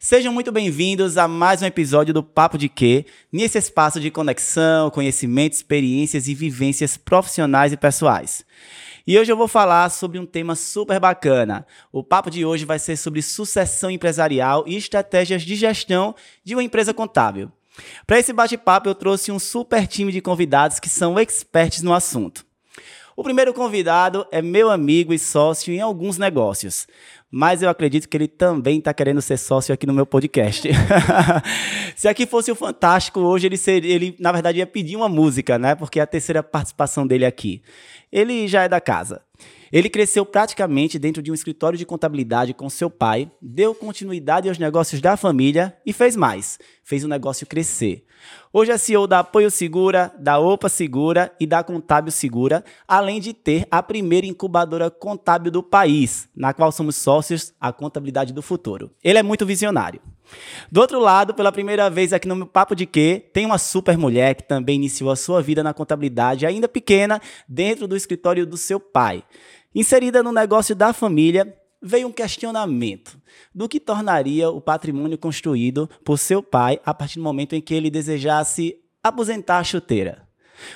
Sejam muito bem-vindos a mais um episódio do Papo de Quê, nesse espaço de conexão, conhecimento, experiências e vivências profissionais e pessoais. E hoje eu vou falar sobre um tema super bacana. O papo de hoje vai ser sobre sucessão empresarial e estratégias de gestão de uma empresa contábil. Para esse bate-papo, eu trouxe um super time de convidados que são experts no assunto. O primeiro convidado é meu amigo e sócio em alguns negócios mas eu acredito que ele também está querendo ser sócio aqui no meu podcast. Se aqui fosse o Fantástico, hoje ele, seria, ele, na verdade, ia pedir uma música, né? Porque é a terceira participação dele aqui. Ele já é da casa. Ele cresceu praticamente dentro de um escritório de contabilidade com seu pai, deu continuidade aos negócios da família e fez mais. Fez o negócio crescer. Hoje é CEO da Apoio Segura, da Opa Segura e da Contábil Segura, além de ter a primeira incubadora contábil do país, na qual somos sócios, a Contabilidade do Futuro. Ele é muito visionário. Do outro lado, pela primeira vez aqui no meu Papo de Quê, tem uma super mulher que também iniciou a sua vida na contabilidade, ainda pequena, dentro do escritório do seu pai. Inserida no negócio da família, veio um questionamento do que tornaria o patrimônio construído por seu pai a partir do momento em que ele desejasse aposentar a chuteira.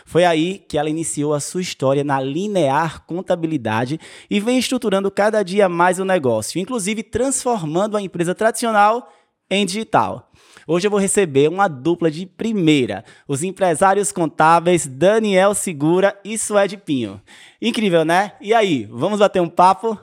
Foi aí que ela iniciou a sua história na linear contabilidade e vem estruturando cada dia mais o negócio, inclusive transformando a empresa tradicional em digital. Hoje eu vou receber uma dupla de primeira, os empresários contábeis Daniel Segura e Suede Pinho. Incrível, né? E aí, vamos bater um papo?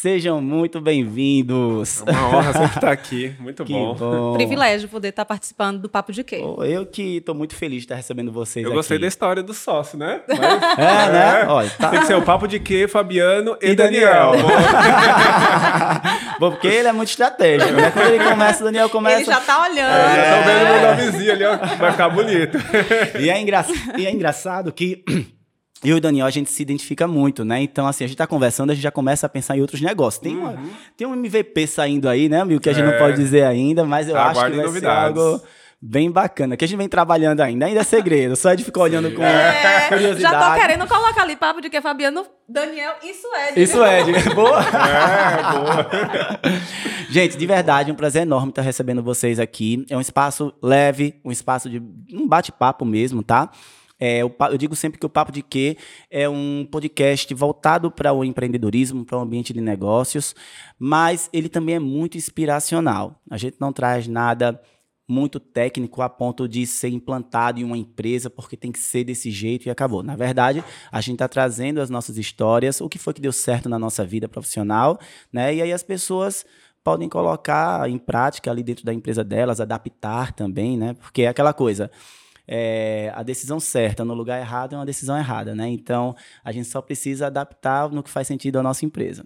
Sejam muito bem-vindos. É uma honra sempre estar aqui. Muito Que bom. bom. Privilégio poder estar participando do Papo de Quê? Oh, Eu que estou muito feliz de estar recebendo vocês Eu aqui. gostei da história do sócio, né? Mas, É, né? Olha, tá- Tem que ser o papo de quê, Fabiano e, E Daniel. Daniel. Bom, porque ele é muito estratégico, né? Quando ele começa, o Daniel começa... Ele já tá olhando. Já É. estão vendo meu nomezinho ali, ó. Vai ficar bonito. E é, engra... e é engraçado que eu e o Daniel, a gente se identifica muito, né? Então, assim, a gente tá conversando, a gente já começa a pensar em outros negócios. Tem, uma- tem um MVP saindo aí, né, amigo? Que a gente não Uhum. É. pode dizer ainda, mas eu acho que vai novidades. ser algo bem bacana. Que a gente vem trabalhando ainda. Ainda é segredo. Só de ficar olhando com É, curiosidade. já tô querendo colocar ali Papo de Quê, Fabiano, Daniel e Suede. Isso é, de... boa. É, boa. Gente, de verdade, um prazer enorme estar recebendo vocês aqui. É um espaço leve, um espaço de um bate-papo mesmo, tá? É, pa- eu digo sempre que o Papo de Quê é um podcast voltado para o empreendedorismo, para o ambiente de negócios, mas ele também é muito inspiracional. A gente não traz nada muito técnico a ponto de ser implantado em uma empresa porque tem que ser desse jeito e acabou. Na verdade, a gente está trazendo as nossas histórias, o que foi que deu certo na nossa vida profissional, né? E aí as pessoas podem colocar em prática ali dentro da empresa delas, adaptar também, né? Porque é aquela coisa. É, a decisão certa no lugar errado é uma decisão errada, né? Então a gente só precisa adaptar no que faz sentido à nossa empresa.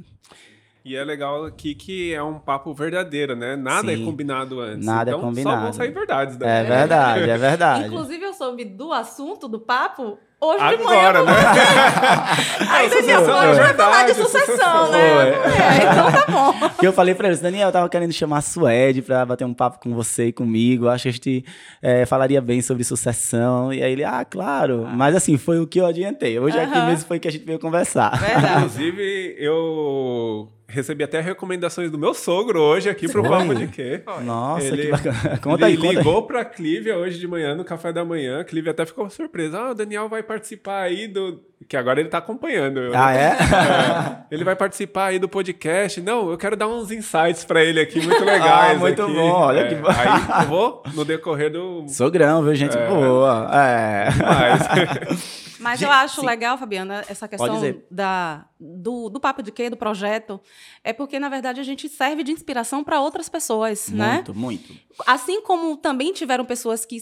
E é legal aqui que é um papo verdadeiro, né? Nada Sim. é combinado antes. Nada é então, Só combinado. vão sair verdades É daí. verdade, é verdade. Inclusive, eu soube do assunto, do papo, hoje de manhã. Agora, né? Aí, Daniel, Sucessão, hoje vai verdade, falar de sucessão, né? É, então tá bom. Que eu falei pra eles, Daniel, eu tava querendo chamar a Suede pra bater um papo com você e comigo. Acho que a gente é, falaria bem sobre sucessão. E aí ele, ah, claro. Mas assim, foi o que eu adiantei. Hoje aqui Aham. mesmo foi que a gente veio conversar. Verdade. Inclusive, eu recebi até recomendações do meu sogro hoje aqui pro Papo de Quê. Nossa, Ele- que bacana. Conta ele aí, conta aí. ligou pra Clívia hoje de manhã, no café da manhã. A Clívia até ficou surpresa. Ah, o Daniel vai participar aí do. Que agora ele tá acompanhando. eu, né? Ah, é? É, ele vai participar aí do podcast. Não, eu quero dar uns insights pra ele aqui, muito legais. Ah, muito aqui. bom, olha É, que bom. Aí eu vou no decorrer do. Sogrão, viu, gente? Boa. É. Mas, Mas Gente, eu acho sim. legal, Fabiana, essa questão da, do, do Papo de Quê, do projeto, é porque, na verdade, a gente serve de inspiração para outras pessoas, né? Muito, muito. Assim como também tiveram pessoas que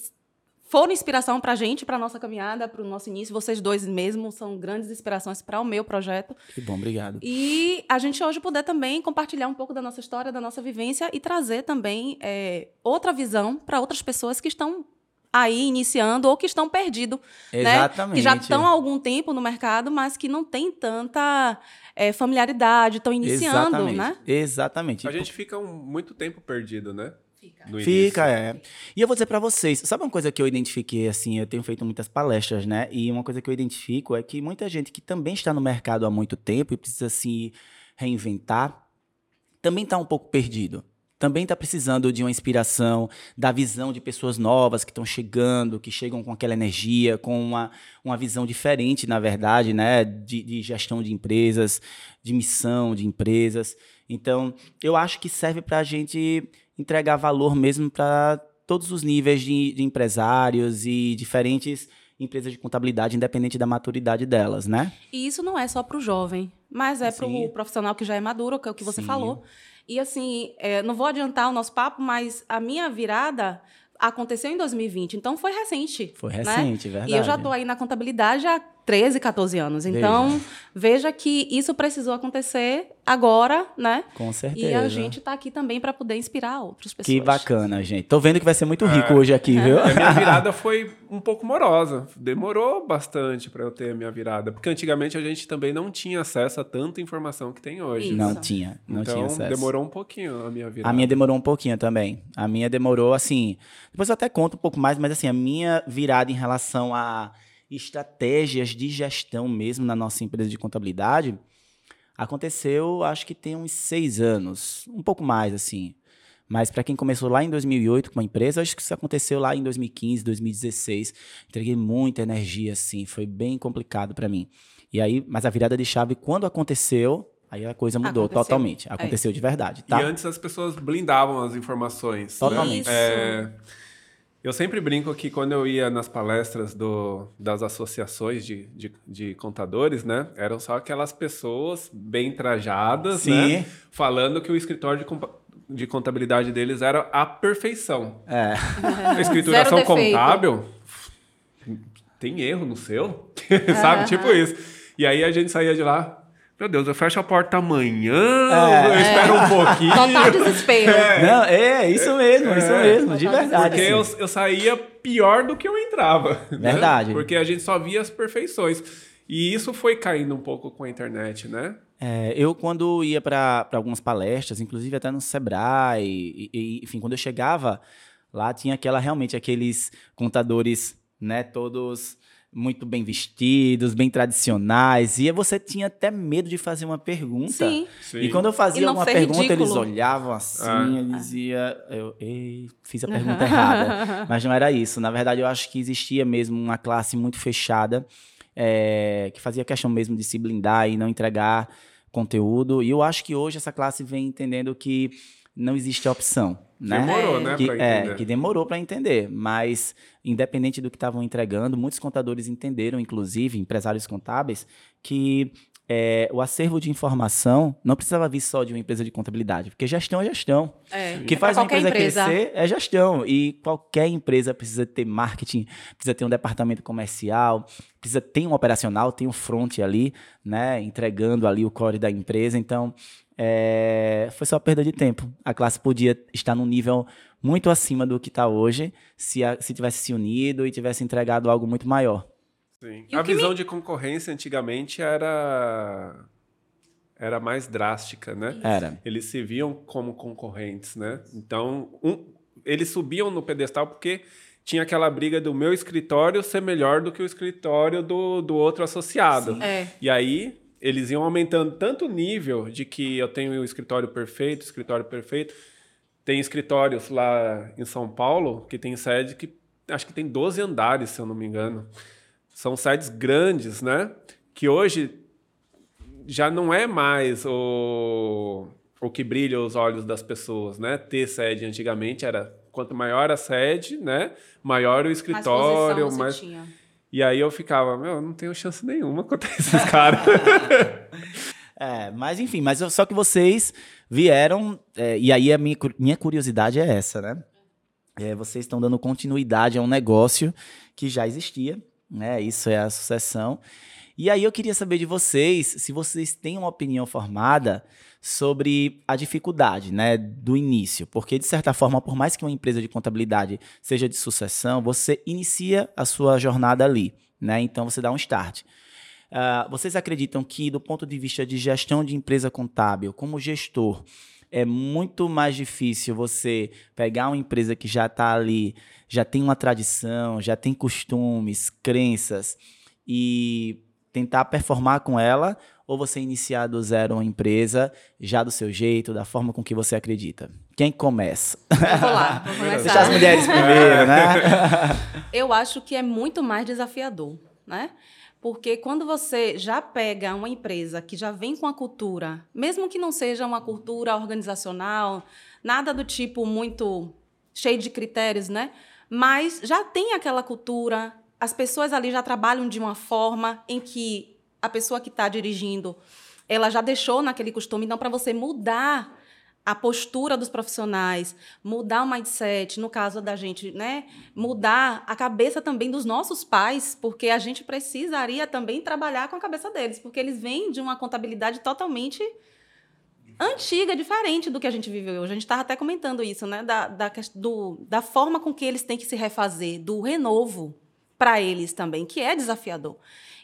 foram inspiração para a gente, para nossa caminhada, para o nosso início. Vocês dois mesmo são grandes inspirações para o meu projeto. Que bom, obrigado. E a gente hoje puder também compartilhar um pouco da nossa história, da nossa vivência e trazer também é, outra visão para outras pessoas que estão aí iniciando ou que estão perdidos, né? Exatamente. Que já estão há algum tempo no mercado, mas que não têm tanta é, familiaridade, estão iniciando, Exatamente. né? Exatamente. a gente fica um- muito tempo perdido, né? No Fica, início. é. E eu vou dizer pra vocês, sabe uma coisa que eu identifiquei, assim, eu tenho feito muitas palestras, né? E uma coisa que eu identifico é que muita gente que também está no mercado há muito tempo e precisa se reinventar, também está um pouco perdido. Também está precisando de uma inspiração, da visão de pessoas novas que estão chegando, que chegam com aquela energia, com uma, uma visão diferente, na verdade, né? De, de gestão de empresas, de missão de empresas. Então, eu acho que serve para a gente entregar valor mesmo para todos os níveis de, de empresários e diferentes empresas de contabilidade, independente da maturidade delas, né? E isso não é só para o jovem, mas é para o profissional que já é maduro, que é o que você Sim. falou. E assim, é, não vou adiantar o nosso papo, mas a minha virada aconteceu em 2020, então foi recente. Foi né? recente, verdade. E eu já estou aí na contabilidade há 13, 14 anos. Então, veja, que isso precisou acontecer agora, né? Com certeza. E a gente está aqui também para poder inspirar outras pessoas. Que bacana, gente. Tô vendo que vai ser muito É. rico hoje aqui, viu? E a minha virada foi um pouco morosa. Demorou bastante para eu ter a minha virada. Porque antigamente a gente também não tinha acesso a tanta informação que tem hoje. Isso. Não tinha, não então tinha acesso. demorou um pouquinho a minha virada. A minha demorou um pouquinho também. A minha demorou, assim. Depois eu até conto um pouco mais, mas assim, a minha virada em relação a estratégias de gestão mesmo na nossa empresa de contabilidade aconteceu, acho que tem uns seis anos, um pouco mais, assim. Mas para quem começou lá em 2008 com a empresa, acho que isso aconteceu lá em 2015, 2016. Entreguei muita energia, assim, foi bem complicado para mim. E aí, mas a virada de chave, quando aconteceu, aí a coisa mudou Aconteceu. totalmente. É Aconteceu de verdade, tá? E antes as pessoas blindavam as informações. né? Totalmente. Isso. É, eu sempre brinco que quando eu ia nas palestras do, das associações de, de, de contadores, né? Eram só aquelas pessoas bem trajadas, Sim. né? Falando que o escritório de, de contabilidade deles era a perfeição. É. A escrituração contábil tem erro no seu, sabe? Tipo isso. E aí a gente saía de lá. Meu Deus, eu fecho a porta amanhã, É. eu espero um pouquinho. Total desespero. Não, é, isso mesmo, isso É. mesmo, de Total verdade. Porque eu, assim. eu saía pior do que eu entrava. né? Verdade. Porque a gente só via as perfeições. E isso foi caindo um pouco com a internet, né? É, eu, quando ia para algumas palestras, inclusive até no Sebrae, e, e, enfim, quando eu chegava lá, tinha aquela realmente aqueles contadores, né, todos muito bem vestidos, bem tradicionais, e você tinha até medo de fazer uma pergunta. Sim. Sim. E quando eu fazia uma pergunta, eles ridículo. olhavam assim, Ah. eu dizia, eu ei, fiz a pergunta errada. Mas não era isso. Na verdade, eu acho que existia mesmo uma classe muito fechada, é, que fazia questão mesmo de se blindar e não entregar conteúdo. E eu acho que hoje essa classe vem entendendo que não existe opção. Né? Demorou, né, que, pra é, que demorou para entender, mas independente do que estavam entregando, muitos contadores entenderam, inclusive empresários contábeis, que é, o acervo de informação não precisava vir só de uma empresa de contabilidade, porque gestão é gestão. É. O que É faz uma qualquer empresa, crescer é gestão. E qualquer empresa precisa ter marketing, precisa ter um departamento comercial, precisa ter um operacional, tem um front ali, né? Entregando ali o core da empresa. Então, é, foi só perda de tempo. A classe podia estar num nível muito acima do que está hoje, se, a- se tivesse se unido e tivesse entregado algo muito maior. Sim. E A visão de concorrência antigamente era era mais drástica, né? Era. Eles se viam como concorrentes, né? Então, um- eles subiam no pedestal porque tinha aquela briga do meu escritório ser melhor do que o escritório do, do outro associado. É. E aí, eles iam aumentando tanto o nível de que eu tenho o escritório perfeito, escritório perfeito. Tem escritórios lá em São Paulo que tem sede que acho que tem 12 andares, se eu não me engano. São sedes grandes, né? Que hoje já não é mais o, o que brilha os olhos das pessoas, né? Ter sede antigamente era quanto maior a sede, né? Maior o Mais escritório, mais você tinha. e aí eu ficava, meu, eu não tenho chance nenhuma contra esses caras. É, mas enfim, mas só que vocês vieram, é, e aí a minha, minha curiosidade é essa, né? É, vocês estão dando continuidade a um negócio que já existia, né? Isso é a sucessão. E aí eu queria saber de vocês se vocês têm uma opinião formada sobre a dificuldade, né, do início, porque de certa forma, por mais que uma empresa de contabilidade seja de sucessão, você inicia a sua jornada ali, né? Então você dá um start. Uh, vocês acreditam que, do ponto de vista de gestão de empresa contábil, como gestor, é muito mais difícil você pegar uma empresa que já está ali, já tem uma tradição, já tem costumes, crenças e tentar performar com ela ou você iniciar do zero uma empresa já do seu jeito, da forma com que você acredita? Quem começa? Vou lá, vou começar. Deixar as mulheres primeiro, né? Eu acho que é muito mais desafiador, né? Porque quando você já pega uma empresa que já vem com a cultura, mesmo que não seja uma cultura organizacional, nada do tipo muito cheio de critérios, né? Mas já tem aquela cultura, as pessoas ali já trabalham de uma forma em que a pessoa que está dirigindo, ela já deixou naquele costume. Então, para você mudar a postura dos profissionais, mudar o mindset, no caso da gente, né, mudar a cabeça também dos nossos pais, porque a gente precisaria também trabalhar com a cabeça deles, porque eles vêm de uma contabilidade totalmente antiga, diferente do que a gente vive hoje. A gente estava até comentando isso, né, da, da, do, da forma com que eles têm que se refazer, do renovo para eles também, que é desafiador.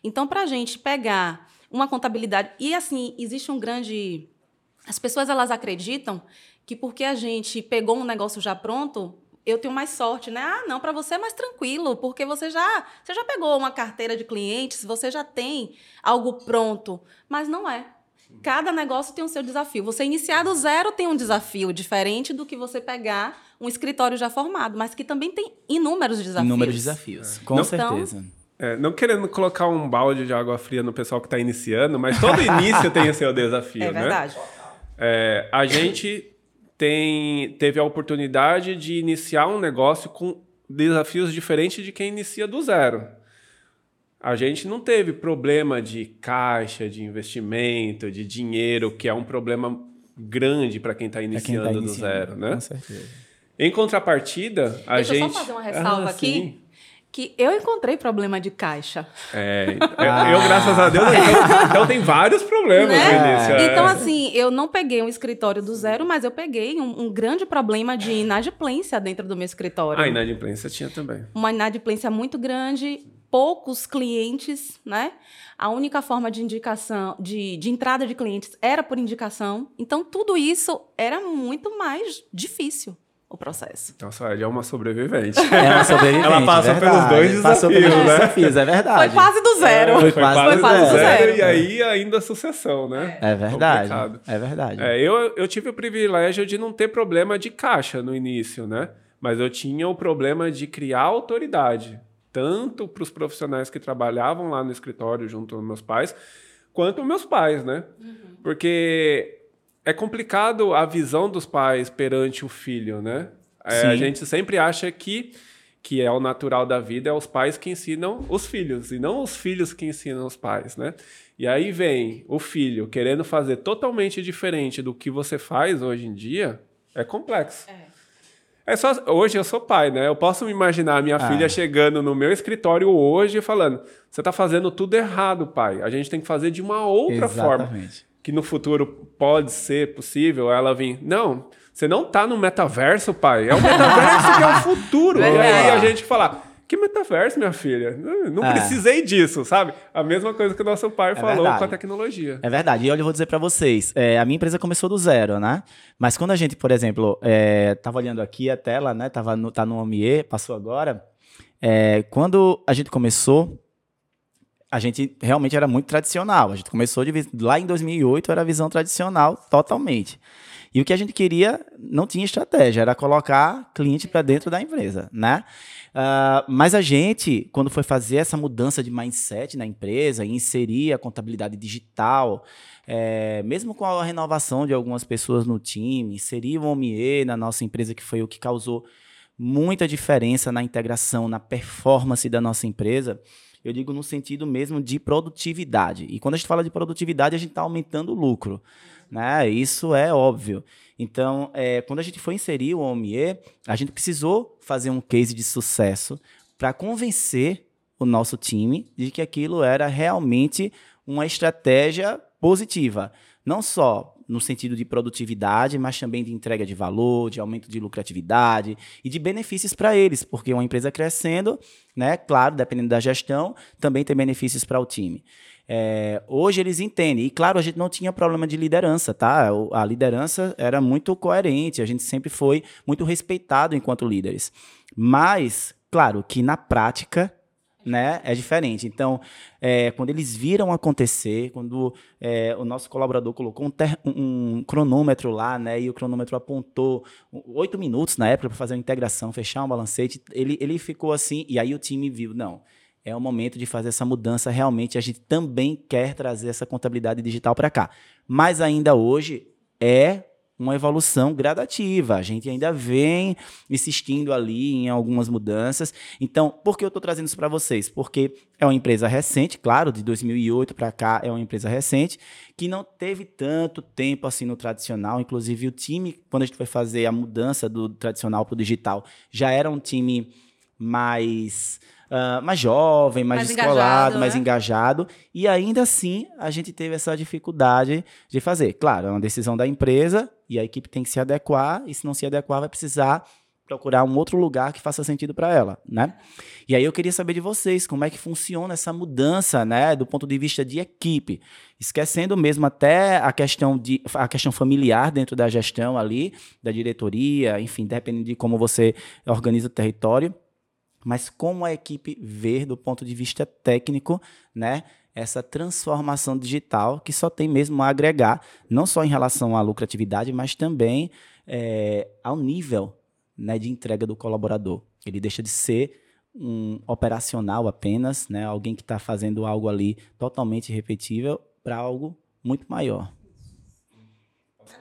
Então, para a gente pegar uma contabilidade. E, assim, existe um grande. As pessoas elas acreditam que porque a gente pegou um negócio já pronto, eu tenho mais sorte, né? Ah, não, para você é mais tranquilo, porque você já, você já pegou uma carteira de clientes, você já tem algo pronto. Mas não é. Cada negócio tem o seu desafio. Você iniciar do zero tem um desafio diferente do que você pegar um escritório já formado, mas que também tem inúmeros desafios. Inúmeros desafios, é. com não, certeza. Então, é, não querendo colocar um balde de água fria no pessoal que está iniciando, mas todo início tem o seu desafio, é né? É, a gente tem, teve a oportunidade de iniciar um negócio com desafios diferentes de quem inicia do zero. A gente não teve problema de caixa, de investimento, de dinheiro, que é um problema grande para quem está iniciando, tá iniciando do zero, né? Com certeza. Em contrapartida, a Deixa gente. Deixa eu só fazer uma ressalva ah, aqui. Sim. Que eu encontrei problema de caixa. É, eu, graças a Deus, então, então tem vários problemas né? É. Então, assim, eu não peguei um escritório do zero, mas eu peguei um, um, grande problema de inadimplência dentro do meu escritório. Ah, inadimplência tinha também. Uma inadimplência muito grande, poucos clientes, né? A única forma de indicação, de, de entrada de clientes era por indicação. Então, tudo isso era muito mais difícil o processo. Nossa, ela é uma sobrevivente. É uma sobrevivente. ela passa verdade. pelos dois desafios, Passou pelos né? desafios, é verdade. Foi quase do zero. É, foi, foi, quase, foi quase do zero. zero. E aí ainda a sucessão, né? É verdade. Complicado. É verdade. É, eu, eu tive o privilégio de não ter problema de caixa no início, né? Mas eu tinha o problema de criar autoridade, tanto para os profissionais que trabalhavam lá no escritório junto aos meus pais, quanto meus pais, né? Uhum. Porque é complicado a visão dos pais perante o filho, né? É, a gente sempre acha que que é o natural da vida, é os pais que ensinam os filhos, e não os filhos que ensinam os pais, né? E aí vem o filho querendo fazer totalmente diferente do que você faz hoje em dia, é complexo. É. É só, hoje eu sou pai, né? Eu posso me imaginar a minha ah. filha chegando no meu escritório hoje e falando: você está fazendo tudo errado, pai. A gente tem que fazer de uma outra Exatamente. forma que no futuro pode ser possível ela vir. Não, você não tá no metaverso, pai. É o metaverso que é o futuro. E aí a gente falar. Que metaverso, minha filha? Não é. precisei disso, sabe? A mesma coisa que o nosso pai é falou verdade. com a tecnologia. É verdade. E olha, eu vou dizer para vocês: é, a minha empresa começou do zero, né? Mas quando a gente, por exemplo, é, tava olhando aqui a tela, né? Tava no, tá no OMIE, passou agora. É, quando a gente começou, a gente realmente era muito tradicional. A gente começou de, lá em 2008, era a visão tradicional totalmente. E o que a gente queria não tinha estratégia, era colocar cliente para dentro da empresa, né? Uh, mas a gente, quando foi fazer essa mudança de mindset na empresa, inserir a contabilidade digital, é, mesmo com a renovação de algumas pessoas no time, inserir o OMIE na nossa empresa, que foi o que causou muita diferença na integração, na performance da nossa empresa, eu digo no sentido mesmo de produtividade. E quando a gente fala de produtividade, a gente está aumentando o lucro. Né? Isso é óbvio. Então, é, quando a gente foi inserir o OMIE, a gente precisou fazer um case de sucesso para convencer o nosso time de que aquilo era realmente uma estratégia positiva. Não só no sentido de produtividade, mas também de entrega de valor, de aumento de lucratividade e de benefícios para eles, porque uma empresa crescendo, né, claro, dependendo da gestão, também tem benefícios para o time. É, hoje eles entendem. E claro, a gente não tinha problema de liderança, tá? A liderança era muito coerente, a gente sempre foi muito respeitado enquanto líderes. Mas, claro, que na prática né, é diferente. Então, é, quando eles viram acontecer, quando é, o nosso colaborador colocou um, ter, um, cronômetro lá, né, e o cronômetro apontou oito minutos na época para fazer uma integração, fechar um balancete, ele, ele ficou assim, e aí o time viu, não, é o momento de fazer essa mudança. Realmente, a gente também quer trazer essa contabilidade digital para cá. Mas ainda hoje é uma evolução gradativa. A gente ainda vem insistindo ali em algumas mudanças. Então, por que eu estou trazendo isso para vocês? Porque é uma empresa recente, claro, de 2008 para cá é uma empresa recente, que não teve tanto tempo assim no tradicional. Inclusive, o time, quando a gente foi fazer a mudança do tradicional para o digital, já era um time mais uh, mais jovem, mais, mais descolado, engajado, mais né? engajado. E ainda assim, a gente teve essa dificuldade de fazer. Claro, é uma decisão da empresa e a equipe tem que se adequar. E se não se adequar, vai precisar procurar um outro lugar que faça sentido para ela, né? E aí eu queria saber de vocês como é que funciona essa mudança, né, do ponto de vista de equipe, esquecendo mesmo até a questão de a questão familiar dentro da gestão ali, da diretoria, enfim, dependendo de como você organiza o território mas como a equipe vê do ponto de vista técnico, né? Essa transformação digital que só tem mesmo a agregar, não só em relação à lucratividade, mas também é, ao nível né, de entrega do colaborador. Ele deixa de ser um operacional apenas, né, alguém que está fazendo algo ali totalmente repetível, para algo muito maior.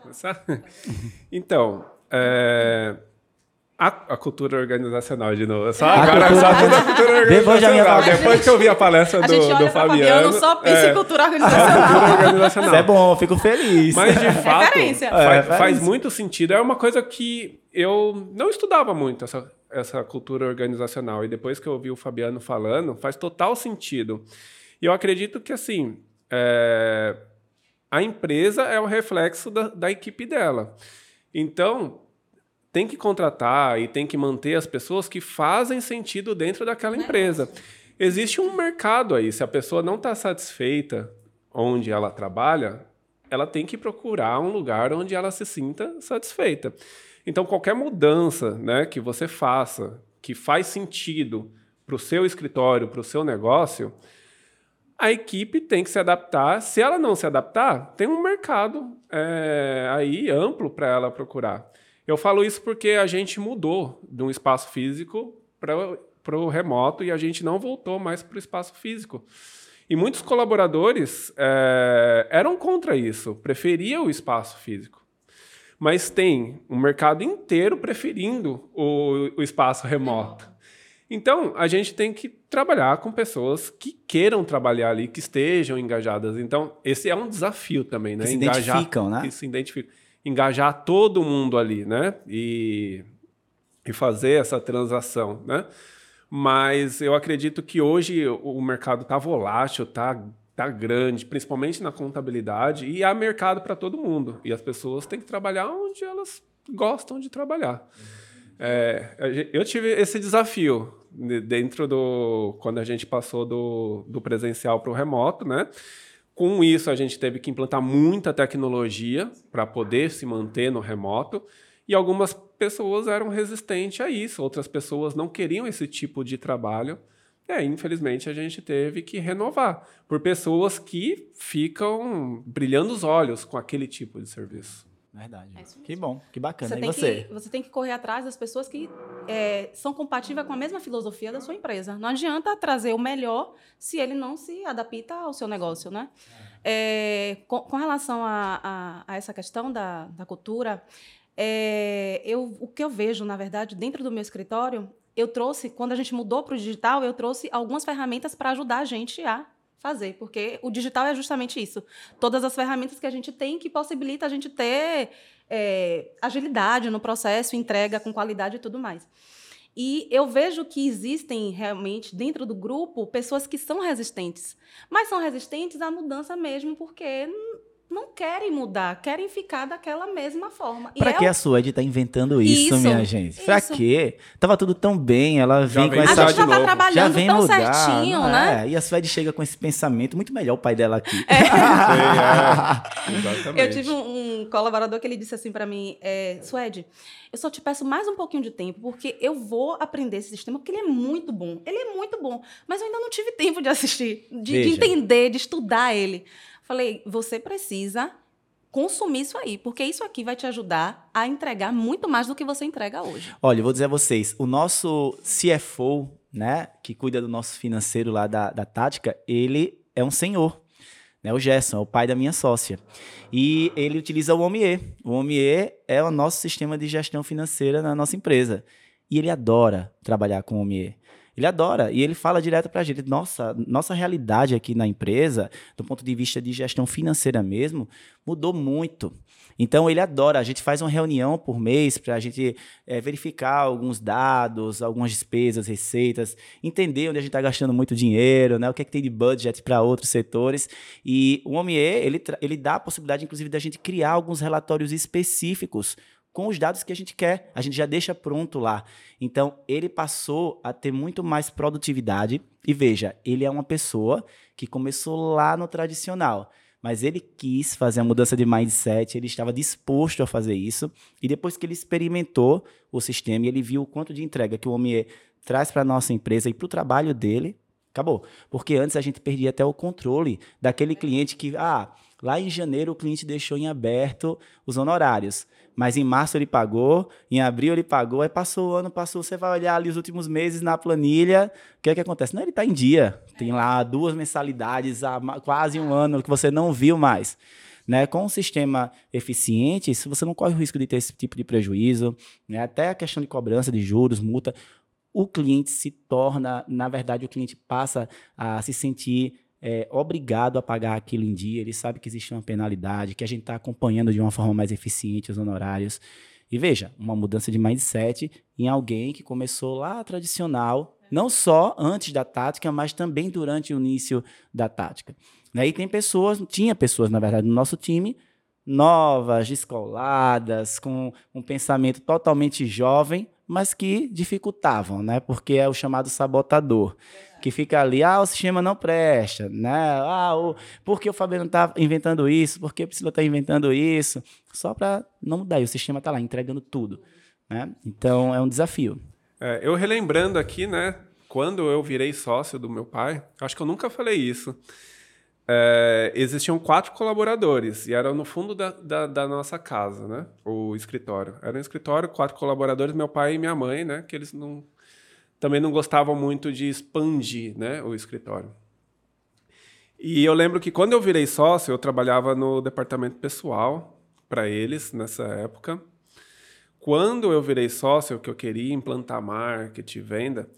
Então, é, a, a, cultura organizacional de novo. Só agora cultura, só cultura organizacional. Depois, minha Depois que eu vi a palestra do, a gente olha do Fabiano. Fabiano só pensa é, em cultura organizacional. cultura organizacional. Isso é bom, fico feliz. Mas de fato, é, faz, faz, muito sentido. É uma coisa que eu não estudava muito, essa, essa cultura organizacional. E depois que eu ouvi o Fabiano falando, faz total sentido. E eu acredito que, assim, é, a empresa é o reflexo da, da equipe dela. Então, tem que contratar e tem que manter as pessoas que fazem sentido dentro daquela empresa. Existe um mercado aí. Se a pessoa não está satisfeita onde ela trabalha, ela tem que procurar um lugar onde ela se sinta satisfeita. Então, qualquer mudança né, que você faça, que faz sentido para o seu escritório, para o seu negócio, a equipe tem que se adaptar. Se ela não se adaptar, tem um mercado é, aí amplo para ela procurar. Eu falo isso porque a gente mudou de um espaço físico para o remoto e a gente não voltou mais para o espaço físico. E muitos colaboradores é, eram contra isso, preferiam o espaço físico. Mas tem um mercado inteiro preferindo o, o espaço remoto. Então, a gente tem que trabalhar com pessoas que queiram trabalhar ali, que estejam engajadas. Então, esse é um desafio também, né? Que se Engajar, identificam, né? Que se identificam engajar todo mundo ali, né? E, e fazer essa transação, né? Mas eu acredito que hoje o mercado está volátil, está tá grande, principalmente na contabilidade, e há mercado para todo mundo. E as pessoas têm que trabalhar onde elas gostam de trabalhar. É, eu tive esse desafio dentro do. quando a gente passou do, do presencial para o remoto, né? Com isso, a gente teve que implantar muita tecnologia para poder se manter no remoto. E algumas pessoas eram resistentes a isso, outras pessoas não queriam esse tipo de trabalho. Infelizmente, a gente teve que renovar por pessoas que ficam brilhando os olhos com aquele tipo de serviço. Verdade. É que bom, que bacana. Você e você? Que, você tem que correr atrás das pessoas que é, são compatíveis com a mesma filosofia da sua empresa. Não adianta trazer o melhor se ele não se adapta ao seu negócio, né? É, com, com, relação a, a, a, essa questão da, da cultura, é, eu, o que eu vejo, na verdade, dentro do meu escritório, eu trouxe, quando a gente mudou para o digital, eu trouxe algumas ferramentas para ajudar a gente a fazer, porque o digital é justamente isso. Todas as ferramentas que a gente tem que possibilita a gente ter é, agilidade no processo, entrega com qualidade e tudo mais. E eu vejo que existem realmente dentro do grupo pessoas que são resistentes, mas são resistentes à mudança mesmo porque não querem mudar, querem ficar daquela mesma forma. Pra e que é a Suede tá inventando isso, Isso, minha gente? Pra isso. quê? Tava tudo tão bem, ela Já vem vem com a essa mudar gente já tá novo. já trabalhando vem tão mudar, certinho, né? é? E a Suede chega com esse pensamento muito melhor o pai dela aqui. É, exatamente. Eu tive um, um colaborador que ele disse assim para mim, é, Suede, eu só te peço mais um pouquinho de tempo, porque eu vou aprender esse sistema, porque ele é muito bom. Ele é muito bom, mas eu ainda não tive tempo de assistir, de, de entender, de estudar ele. Falei, você precisa consumir isso aí, porque isso aqui vai te ajudar a entregar muito mais do que você entrega hoje. Olha, eu vou dizer a vocês, o nosso CFO, né, que cuida do nosso financeiro lá da, da Tática, ele é um senhor, né, o Gerson, é o pai da minha sócia. E ele utiliza o OMIE. O OMIE é o nosso sistema de gestão financeira na nossa empresa. E ele adora trabalhar com o OMIE. Ele adora. E ele fala direto pra gente. Nossa, nossa realidade aqui na empresa, do ponto de vista de gestão financeira mesmo, mudou muito. Então ele adora. A gente faz uma reunião por mês para a gente eh, verificar alguns dados, algumas despesas, receitas, entender onde a gente está gastando muito dinheiro, né? O que, é que tem de budget para outros setores. E o OMIE, ele, tra- ele dá a possibilidade, inclusive, da gente criar alguns relatórios específicos com os dados que a gente quer. A gente já deixa pronto lá. Então, ele passou a ter muito mais produtividade. E veja, ele é uma pessoa que começou lá no tradicional. Mas ele quis fazer a mudança de mindset, ele estava disposto a fazer isso. E depois que ele experimentou o sistema e ele viu o quanto de entrega que o OMIE traz para a nossa empresa e para o trabalho dele, acabou. Porque antes a gente perdia até o controle daquele cliente que, ah, lá em janeiro o cliente deixou em aberto os honorários. Mas em março ele pagou, em abril ele pagou, aí passou o ano, passou, você vai olhar ali os últimos meses na planilha, o que é que acontece? Não, ele está em dia, tem lá duas mensalidades há quase um ano que você não viu mais. Né? Com um sistema eficiente, você não corre o risco de ter esse tipo de prejuízo, né? até a questão de cobrança de juros, multa, o cliente se torna, na verdade, o cliente passa a se sentir é, obrigado a pagar aquilo em dia, ele sabe que existe uma penalidade, que a gente está acompanhando de uma forma mais eficiente os honorários. E veja, uma mudança de mindset em alguém que começou lá tradicional, não só antes da tática, mas também durante o início da tática. Né? E tem pessoas, tinha pessoas, na verdade, no nosso time, novas, descoladas, com um pensamento totalmente jovem, mas que dificultavam, né? Porque é o chamado sabotador, que fica ali, ah, o sistema não presta, né? Ah, o, por que o Fabiano está inventando isso? Por que a Priscila está inventando isso? Só para não mudar, e o sistema está lá entregando tudo, né? Então é um desafio. É, eu relembrando aqui, né? Quando eu virei sócio do meu pai, acho que eu nunca falei isso. É, existiam quatro colaboradores e era no fundo da, da, da nossa casa, né? O escritório. Era um escritório, quatro colaboradores, meu pai e minha mãe, né? Que eles não, também não gostavam muito de expandir, né? O escritório. E eu lembro que quando eu virei sócio, eu trabalhava no departamento pessoal para eles nessa época. Quando eu virei sócio, que eu queria implantar marketing, venda,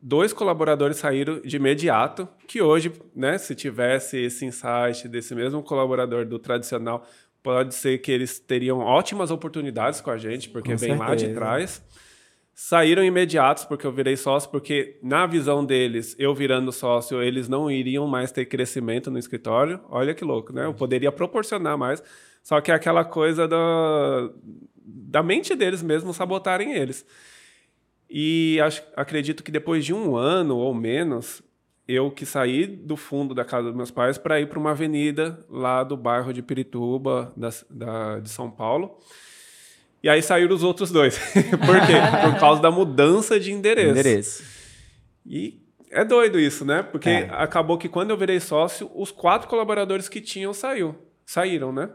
dois colaboradores saíram de imediato, que hoje, né, se tivesse esse insight desse mesmo colaborador do tradicional, pode ser que eles teriam ótimas oportunidades com a gente, porque Com vem lá de certeza. trás. Saíram imediatos porque eu virei sócio, porque na visão deles, eu virando sócio, eles não iriam mais ter crescimento no escritório. Olha que louco, né? Eu poderia proporcionar mais, só que é aquela coisa da, da mente deles mesmo sabotarem eles. E acho, acredito que depois de um ano ou menos, eu que saí do fundo da casa dos meus pais para ir para uma avenida lá do bairro de Pirituba, da, da- de São Paulo. E aí saíram os outros dois. Por quê? Por causa da mudança de endereço. Endereço. E é doido isso, né? Porque É. acabou que quando eu virei sócio, os quatro colaboradores que tinham saiu, saíram, né?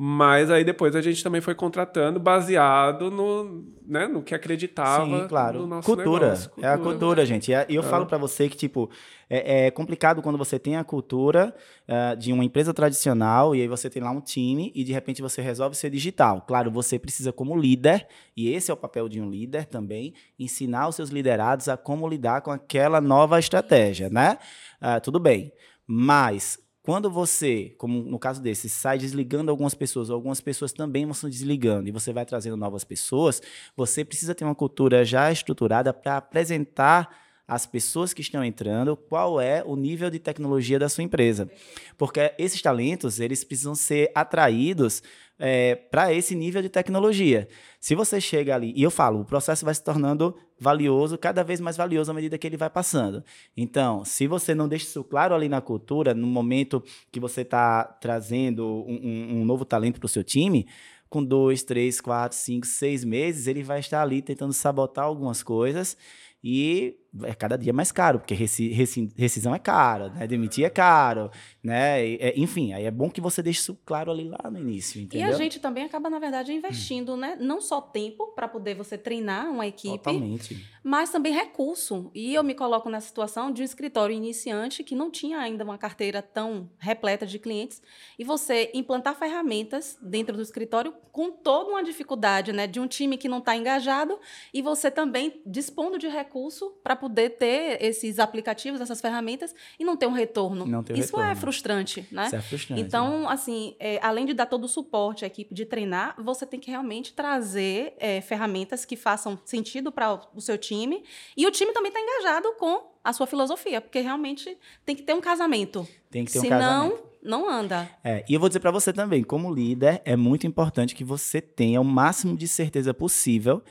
Mas aí depois a gente também foi contratando baseado no, né, no que acreditava Sim, claro. no nosso cultura. negócio. É a cultura, gente. E eu falo pra você que, tipo, é, é complicado quando você tem a cultura ah, de uma empresa tradicional e aí você tem lá um time e de repente você resolve ser digital. Claro, você precisa, como líder, e esse é o papel de um líder também, ensinar os seus liderados a como lidar com aquela nova estratégia, né? Ah, tudo bem. Mas quando você, como no caso desse, sai desligando algumas pessoas, algumas pessoas também vão se desligando, e você vai trazendo novas pessoas, você precisa ter uma cultura já estruturada para apresentar as pessoas que estão entrando qual é o nível de tecnologia da sua empresa. Porque esses talentos, eles precisam ser atraídos é, para esse nível de tecnologia. Se você chega ali, e eu falo, o processo vai se tornando valioso, cada vez mais valioso à medida que ele vai passando. Então, se você não deixa isso claro ali na cultura, no momento que você está trazendo um, um, um novo talento para o seu time, com dois, três, quatro, cinco, seis meses, ele vai estar ali tentando sabotar algumas coisas e é cada dia mais caro, porque rescisão é caro, né? demitir é caro, né? É, enfim, aí é bom que você deixe isso claro ali lá no início, entendeu? E a gente também acaba, na verdade, investindo, né? Não só tempo para poder você treinar uma equipe, Totalmente. mas também recurso. E eu me coloco nessa situação de um escritório iniciante que não tinha ainda uma carteira tão repleta de clientes e você implantar ferramentas dentro do escritório com toda uma dificuldade, né? De um time que não está engajado e você também dispondo de recurso para poder ter esses aplicativos, essas ferramentas e não ter um retorno. Não ter Isso é retorno. é frustrante, né? Isso é frustrante. Então, né? assim, é, além de dar todo o suporte à equipe de treinar, você tem que realmente trazer é, ferramentas que façam sentido para o seu time e o time também está engajado com a sua filosofia, porque realmente tem que ter um casamento. Tem que ter Senão, um casamento. não anda. É, e eu vou dizer para você também, como líder, é muito importante que você tenha o máximo de certeza possível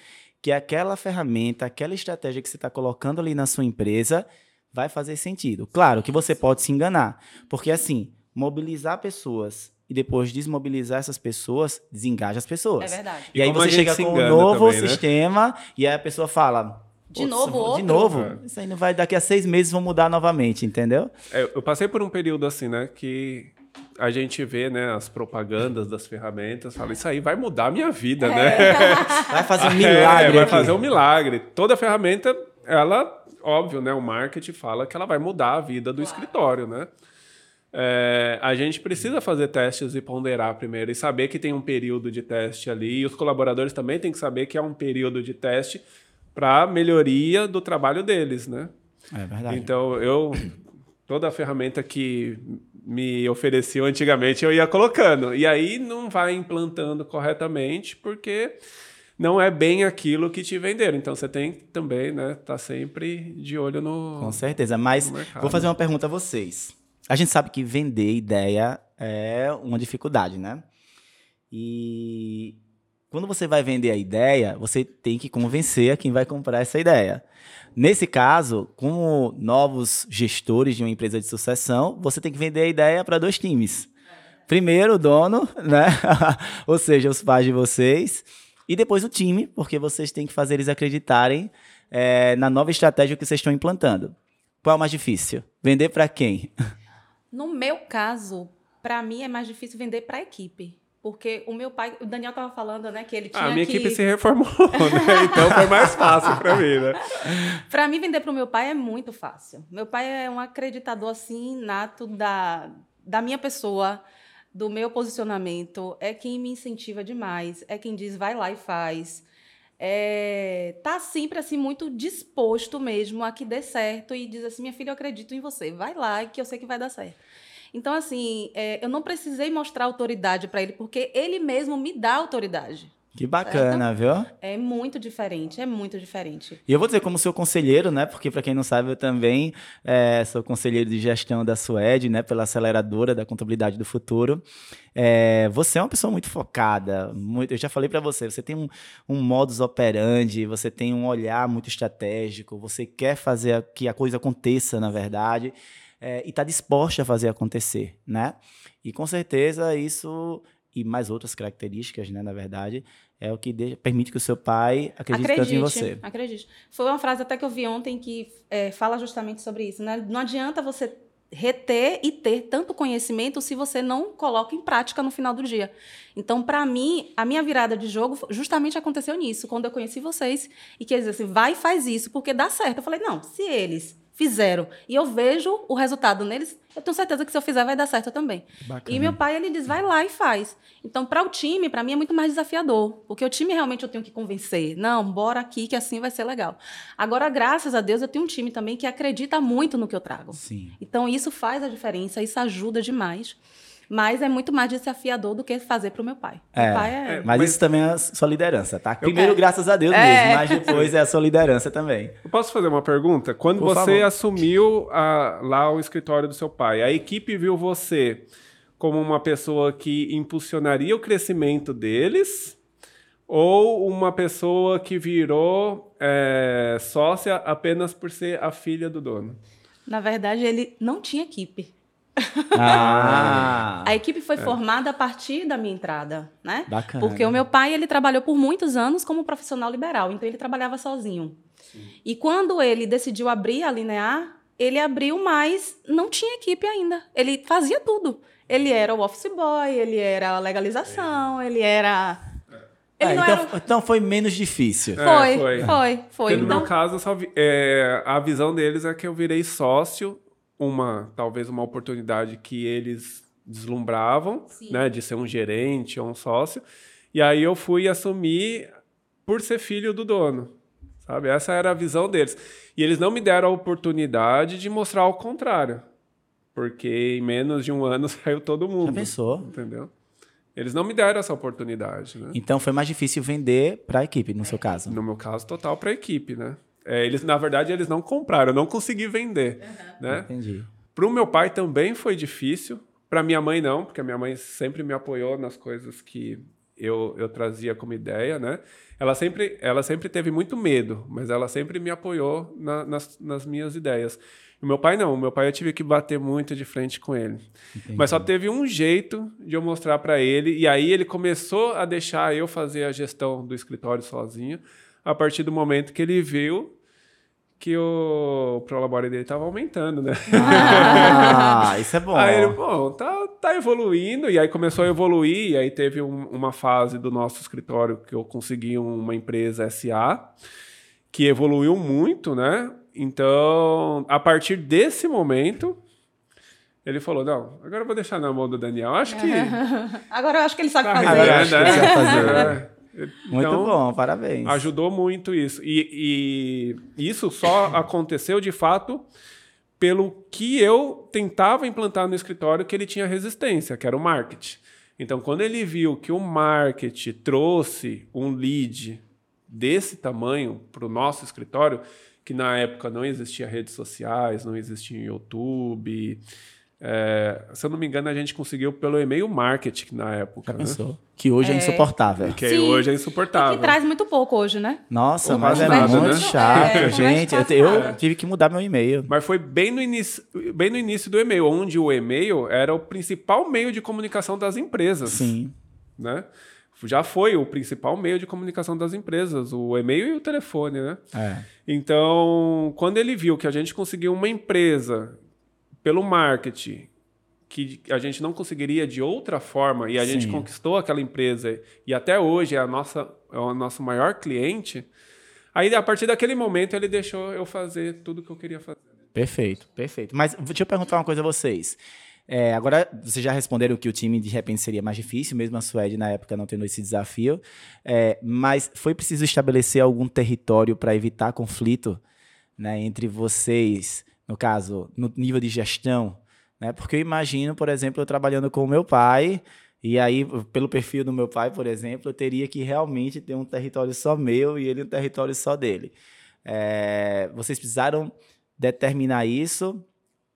que aquela ferramenta, aquela estratégia que você está colocando ali na sua empresa vai fazer sentido. Claro que você pode se enganar, porque assim, mobilizar pessoas e depois desmobilizar essas pessoas, desengaja as pessoas. É verdade. E, e aí você chega com um novo também, né? sistema e aí a pessoa fala. De novo, outro. De novo. É. Isso aí não vai, daqui a seis meses vão mudar novamente, entendeu? É, eu passei por um período assim, né, que a gente vê né, as propagandas das ferramentas, fala, isso aí vai mudar a minha vida, né? é. né? Vai fazer um milagre. É, vai fazer um milagre. Toda ferramenta, ela, óbvio, né? O marketing fala que ela vai mudar a vida do escritório, né? É, a gente precisa fazer testes e ponderar primeiro e saber que tem um período de teste ali. E os colaboradores também têm que saber que é um período de teste para melhoria do trabalho deles, né? É verdade. Então, eu toda a ferramenta que me ofereciam antigamente, eu ia colocando. E aí não vai implantando corretamente, porque não é bem aquilo que te venderam. Então você tem também, né, tá sempre de olho no Com certeza, mas vou fazer uma pergunta a vocês. A gente sabe que vender ideia é uma dificuldade, né? E quando você vai vender a ideia, você tem que convencer a quem vai comprar essa ideia. Nesse caso, como novos gestores de uma empresa de sucessão, você tem que vender a ideia para dois times. Primeiro, o dono, né? Ou seja, os pais de vocês. E depois o time, porque vocês têm que fazer eles acreditarem é, na nova estratégia que vocês estão implantando. Qual é o mais difícil? Vender para quem? No meu caso, para mim é mais difícil vender para a equipe. Porque o meu pai, o Daniel estava falando, né, que ele tinha ah, a minha que... equipe se reformou, né? Então foi mais fácil para mim, né? para mim vender para o meu pai é muito fácil. Meu pai é um acreditador assim nato da da minha pessoa, do meu posicionamento, é quem me incentiva demais, é quem diz vai lá e faz. É, tá sempre assim muito disposto mesmo a que dê certo e diz assim minha filha eu acredito em você vai lá que eu sei que vai dar certo então, assim, é, eu não precisei mostrar autoridade para ele, porque ele mesmo me dá autoridade. Que bacana, certo? viu? É muito diferente, é muito diferente. E eu vou dizer como seu conselheiro, né? Porque para quem não sabe, eu também é, sou conselheiro de gestão da Sued, né? Pela aceleradora da contabilidade do futuro. É, você é uma pessoa muito focada, muito, eu já falei para você, você tem um, um modus operandi, você tem um olhar muito estratégico, você quer fazer que a coisa aconteça, na verdade é, e está disposta a fazer acontecer, né? E com certeza isso e mais outras características, né, na verdade, é o que de, permite que o seu pai acredite, acredite tanto em você. Acredite. Foi uma frase até que eu vi ontem que é, fala justamente sobre isso, né? Não adianta você reter e ter tanto conhecimento se você não coloca em prática no final do dia. Então, para mim, a minha virada de jogo justamente aconteceu nisso, quando eu conheci vocês e que eles assim, vai e faz isso, porque dá certo. Eu falei, não, se eles fizeram e eu vejo o resultado neles, eu tenho certeza que se eu fizer vai dar certo também. Bacana. E meu pai ele diz vai lá e faz. Então para o time, para mim é muito mais desafiador, porque o time realmente eu tenho que convencer. Não, bora aqui que assim vai ser legal. Agora graças a Deus eu tenho um time também que acredita muito no que eu trago. Sim. Então isso faz a diferença, isso ajuda demais. Mas é muito mais desafiador do que fazer para o meu pai. É, meu pai é... é mas, mas, isso também é a sua liderança, tá? Primeiro, graças a Deus é. mesmo, mas depois é a sua liderança também. Eu posso fazer uma pergunta? Quando Por você favor. assumiu a, lá o escritório do seu pai, a equipe viu você como uma pessoa que impulsionaria o crescimento deles ou uma pessoa que virou é, sócia apenas por ser a filha do dono? Na verdade, ele não tinha equipe. Ah. a equipe foi é. formada a partir da minha entrada, né? Bacana. Porque o meu pai, ele trabalhou por muitos anos como profissional liberal, então ele trabalhava sozinho. Sim. E quando ele decidiu abrir a Linear, ele abriu, mas não tinha equipe ainda. Ele fazia tudo. Ele era o office boy, ele era a legalização, é. ele era ele é, então, era... então, foi menos difícil. Foi, é, foi, foi. foi. no então... meu caso, só, é, a visão deles é que eu virei sócio, uma talvez uma oportunidade que eles deslumbravam, Sim. né, de ser um gerente ou um sócio. E aí eu fui assumir por ser filho do dono, sabe? Essa era a visão deles. E eles não me deram a oportunidade de mostrar o contrário, porque em menos de um ano saiu todo mundo. Já pensou? Entendeu? Eles não me deram essa oportunidade, né? Então foi mais difícil vender para a equipe, no seu caso? No meu caso, total para a equipe, né? É, eles, na verdade, eles não compraram, eu não consegui vender, uhum. né? Entendi. Para o meu pai também foi difícil, para minha mãe não, porque a minha mãe sempre me apoiou nas coisas que eu, eu trazia como ideia, né? Ela sempre, ela sempre teve muito medo, mas ela sempre me apoiou na, nas, nas minhas ideias. O meu pai não, o meu pai eu tive que bater muito de frente com ele. Entendi. Mas só teve um jeito de eu mostrar para ele, e aí ele começou a deixar eu fazer a gestão do escritório sozinho, a partir do momento que ele viu que o prolabore dele estava aumentando, né? Ah, isso é bom. Aí ele, bom, tá, tá evoluindo, e aí começou a evoluir, e aí teve um, uma fase do nosso escritório que eu consegui uma empresa SA, que evoluiu muito, né? Então, a partir desse momento, ele falou: não, agora eu vou deixar na mão do Daniel. Acho que. agora eu acho que ele sabe tá fazer. Agora acho que ele sabe fazer. Muito então, bom, parabéns. Ajudou muito isso. E, e isso só aconteceu de fato pelo que eu tentava implantar no escritório que ele tinha resistência, que era o marketing. Então, quando ele viu que o marketing trouxe um lead desse tamanho para o nosso escritório, que na época não existia redes sociais, não existia YouTube. É, se eu não me engano, a gente conseguiu pelo e-mail marketing na época. Já pensou? Que hoje é, é insuportável. Que Sim. hoje é insuportável. E que traz muito pouco hoje, né? Nossa, mas é nada, muito né? chato, é, gente. Eu, eu tive que mudar meu e-mail. Mas foi bem no, início, bem no início do e-mail, onde o e-mail era o principal meio de comunicação das empresas. Sim. Né? já foi o principal meio de comunicação das empresas, o e-mail e o telefone, né? É. Então, quando ele viu que a gente conseguiu uma empresa pelo marketing que a gente não conseguiria de outra forma e a Sim. gente conquistou aquela empresa e até hoje é a nossa é o nosso maior cliente, aí a partir daquele momento ele deixou eu fazer tudo que eu queria fazer. Perfeito, perfeito. Mas deixa eu perguntar uma coisa a vocês. É, agora, vocês já responderam que o time de repente seria mais difícil, mesmo a Suede na época não tendo esse desafio. É, mas foi preciso estabelecer algum território para evitar conflito né, entre vocês, no caso, no nível de gestão? Né? Porque eu imagino, por exemplo, eu trabalhando com o meu pai. E aí, pelo perfil do meu pai, por exemplo, eu teria que realmente ter um território só meu e ele um território só dele. É, vocês precisaram determinar isso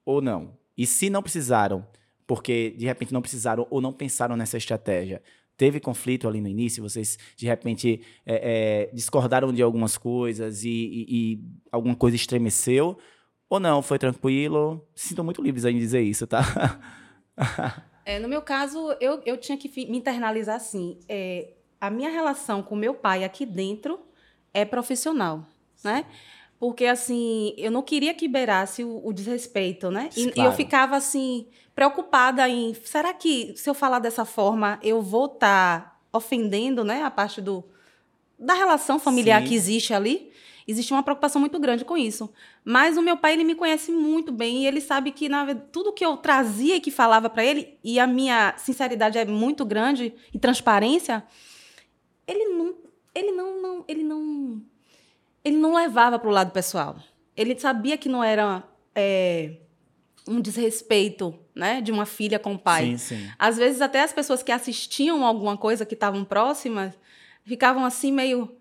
ou não? E se não precisaram, porque de repente não precisaram ou não pensaram nessa estratégia, teve conflito ali no início, vocês de repente é, é, discordaram de algumas coisas e, e, e, alguma coisa estremeceu, ou não, foi tranquilo? Sinto muito livres em dizer isso, tá? é, no meu caso, eu, eu tinha que me internalizar assim. É, a minha relação com meu pai aqui dentro é profissional, né? porque assim eu não queria que beirasse o, o desrespeito, né? E, claro. e, eu ficava assim preocupada em será que se eu falar dessa forma eu vou estar tá ofendendo, né, a parte do da relação familiar Sim. que existe ali? Existe uma preocupação muito grande com isso. Mas o meu pai ele me conhece muito bem e ele sabe que na tudo que eu trazia e que falava para ele e a minha sinceridade é muito grande e transparência, ele não ele não, não ele não ele não levava para o lado pessoal. Ele sabia que não era é, um desrespeito né? De uma filha com o pai. Sim, sim. Às vezes até as pessoas que assistiam alguma coisa que estavam próximas ficavam assim meio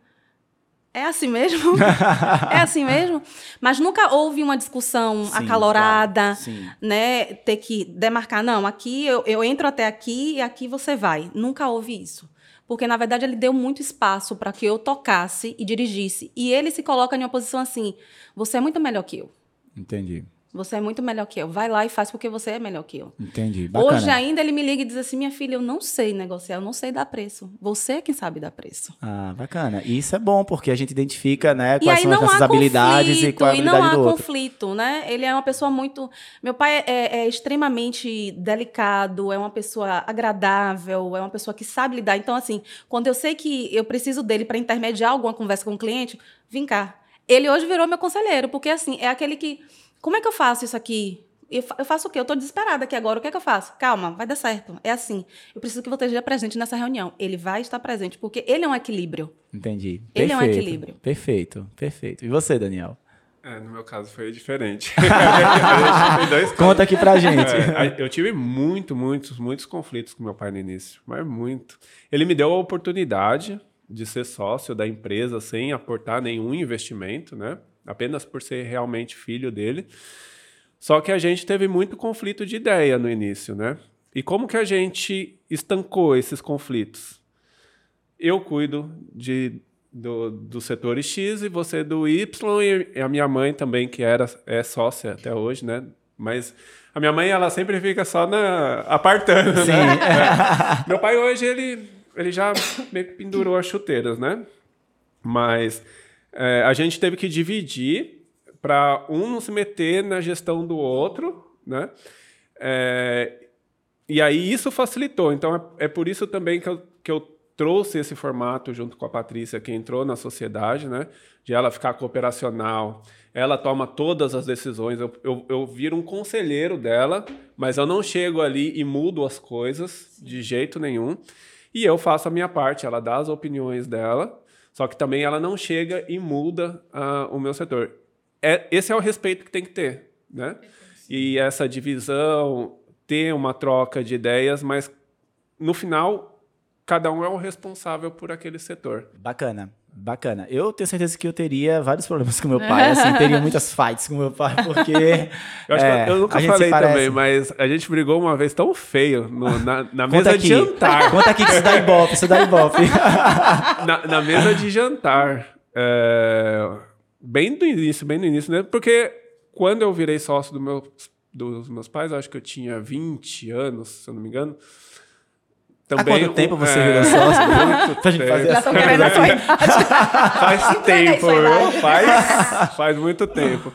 é assim mesmo? é assim mesmo? Mas nunca houve uma discussão Sim, acalorada, claro, né? Ter que demarcar, não, aqui eu, eu entro até aqui e aqui você vai. Nunca houve isso. Porque, na verdade, ele deu muito espaço para que eu tocasse e dirigisse. E ele se coloca em uma posição assim: você é muito melhor que eu. Entendi. Você é muito melhor que eu. Vai lá e faz porque você é melhor que eu. Entendi. Bacana. Hoje ainda ele me liga e diz assim: minha filha, eu não sei negociar, eu não sei dar preço. Você é quem sabe dar preço. Ah, bacana. E isso é bom, porque a gente identifica, né, E quais são as não nossas há habilidades conflito, e qual é a e não habilidade há do outro. conflito, né? Ele é uma pessoa muito. Meu pai é, é- é extremamente delicado, é uma pessoa agradável, é uma pessoa que sabe lidar. Então, assim, quando eu sei que eu preciso dele para intermediar alguma conversa com o cliente, vem cá. Ele hoje virou meu conselheiro, porque assim, é aquele que. Como é que eu faço isso aqui? Eu, fa- eu faço o quê? Eu tô desesperada aqui agora. O que é que eu faço? Calma, vai dar certo. É assim. Eu preciso que você esteja presente nessa reunião. Ele vai estar presente, porque ele é um equilíbrio. Entendi. Ele é um Perfeito. equilíbrio. Perfeito, perfeito. E você, Daniel? É, no meu caso foi diferente. Conta aqui pra gente. É, eu tive muito, muitos, muitos conflitos com meu pai no início, mas muito. Ele me deu a oportunidade de ser sócio da empresa sem aportar nenhum investimento, né? Apenas por ser realmente filho dele. Só que a gente teve muito conflito de ideia no início, né? E como que a gente estancou esses conflitos? Eu cuido de, do, do setor X e você do Y e a minha mãe também, que era, é sócia até hoje, né? Mas a minha mãe, ela sempre fica só na, apartando, Sim. né? É. Meu pai hoje, ele, ele já meio que pendurou as chuteiras, né? Mas é, a gente teve que dividir para um não se meter na gestão do outro, né? É, e aí isso facilitou. Então é, é por isso também que eu, que eu trouxe esse formato junto com a Patrícia, que entrou na sociedade, né? De ela ficar cooperacional. Ela toma todas as decisões. Eu, eu, eu viro um conselheiro dela, mas eu não chego ali e mudo as coisas de jeito nenhum. E eu faço a minha parte. Ela dá as opiniões dela, só que também ela não chega e muda ah, o meu setor. É, esse é o respeito que tem que ter, né? E essa divisão, ter uma troca de ideias, mas no final, cada um é o responsável por aquele setor. Bacana, bacana. Eu tenho certeza que eu teria vários problemas com meu pai. Assim, teria muitas fights com meu pai, porque. Eu, acho é, que eu nunca a gente se falei parece. também, mas a gente brigou uma vez tão feio no- na, na mesa aqui. de jantar. Conta aqui que isso dá ibope, isso dá ibope. na, na mesa de jantar. é, bem do início, bem no início, né? Porque quando eu virei sócio do meu, dos meus pais, eu acho que eu tinha 20 anos, se eu não me engano. Há quanto o- tempo você é, virou sócio? muito Pra gente tempo. fazer essa tô querendo a sua idade. Faz tempo, viu? Faz, faz muito tempo.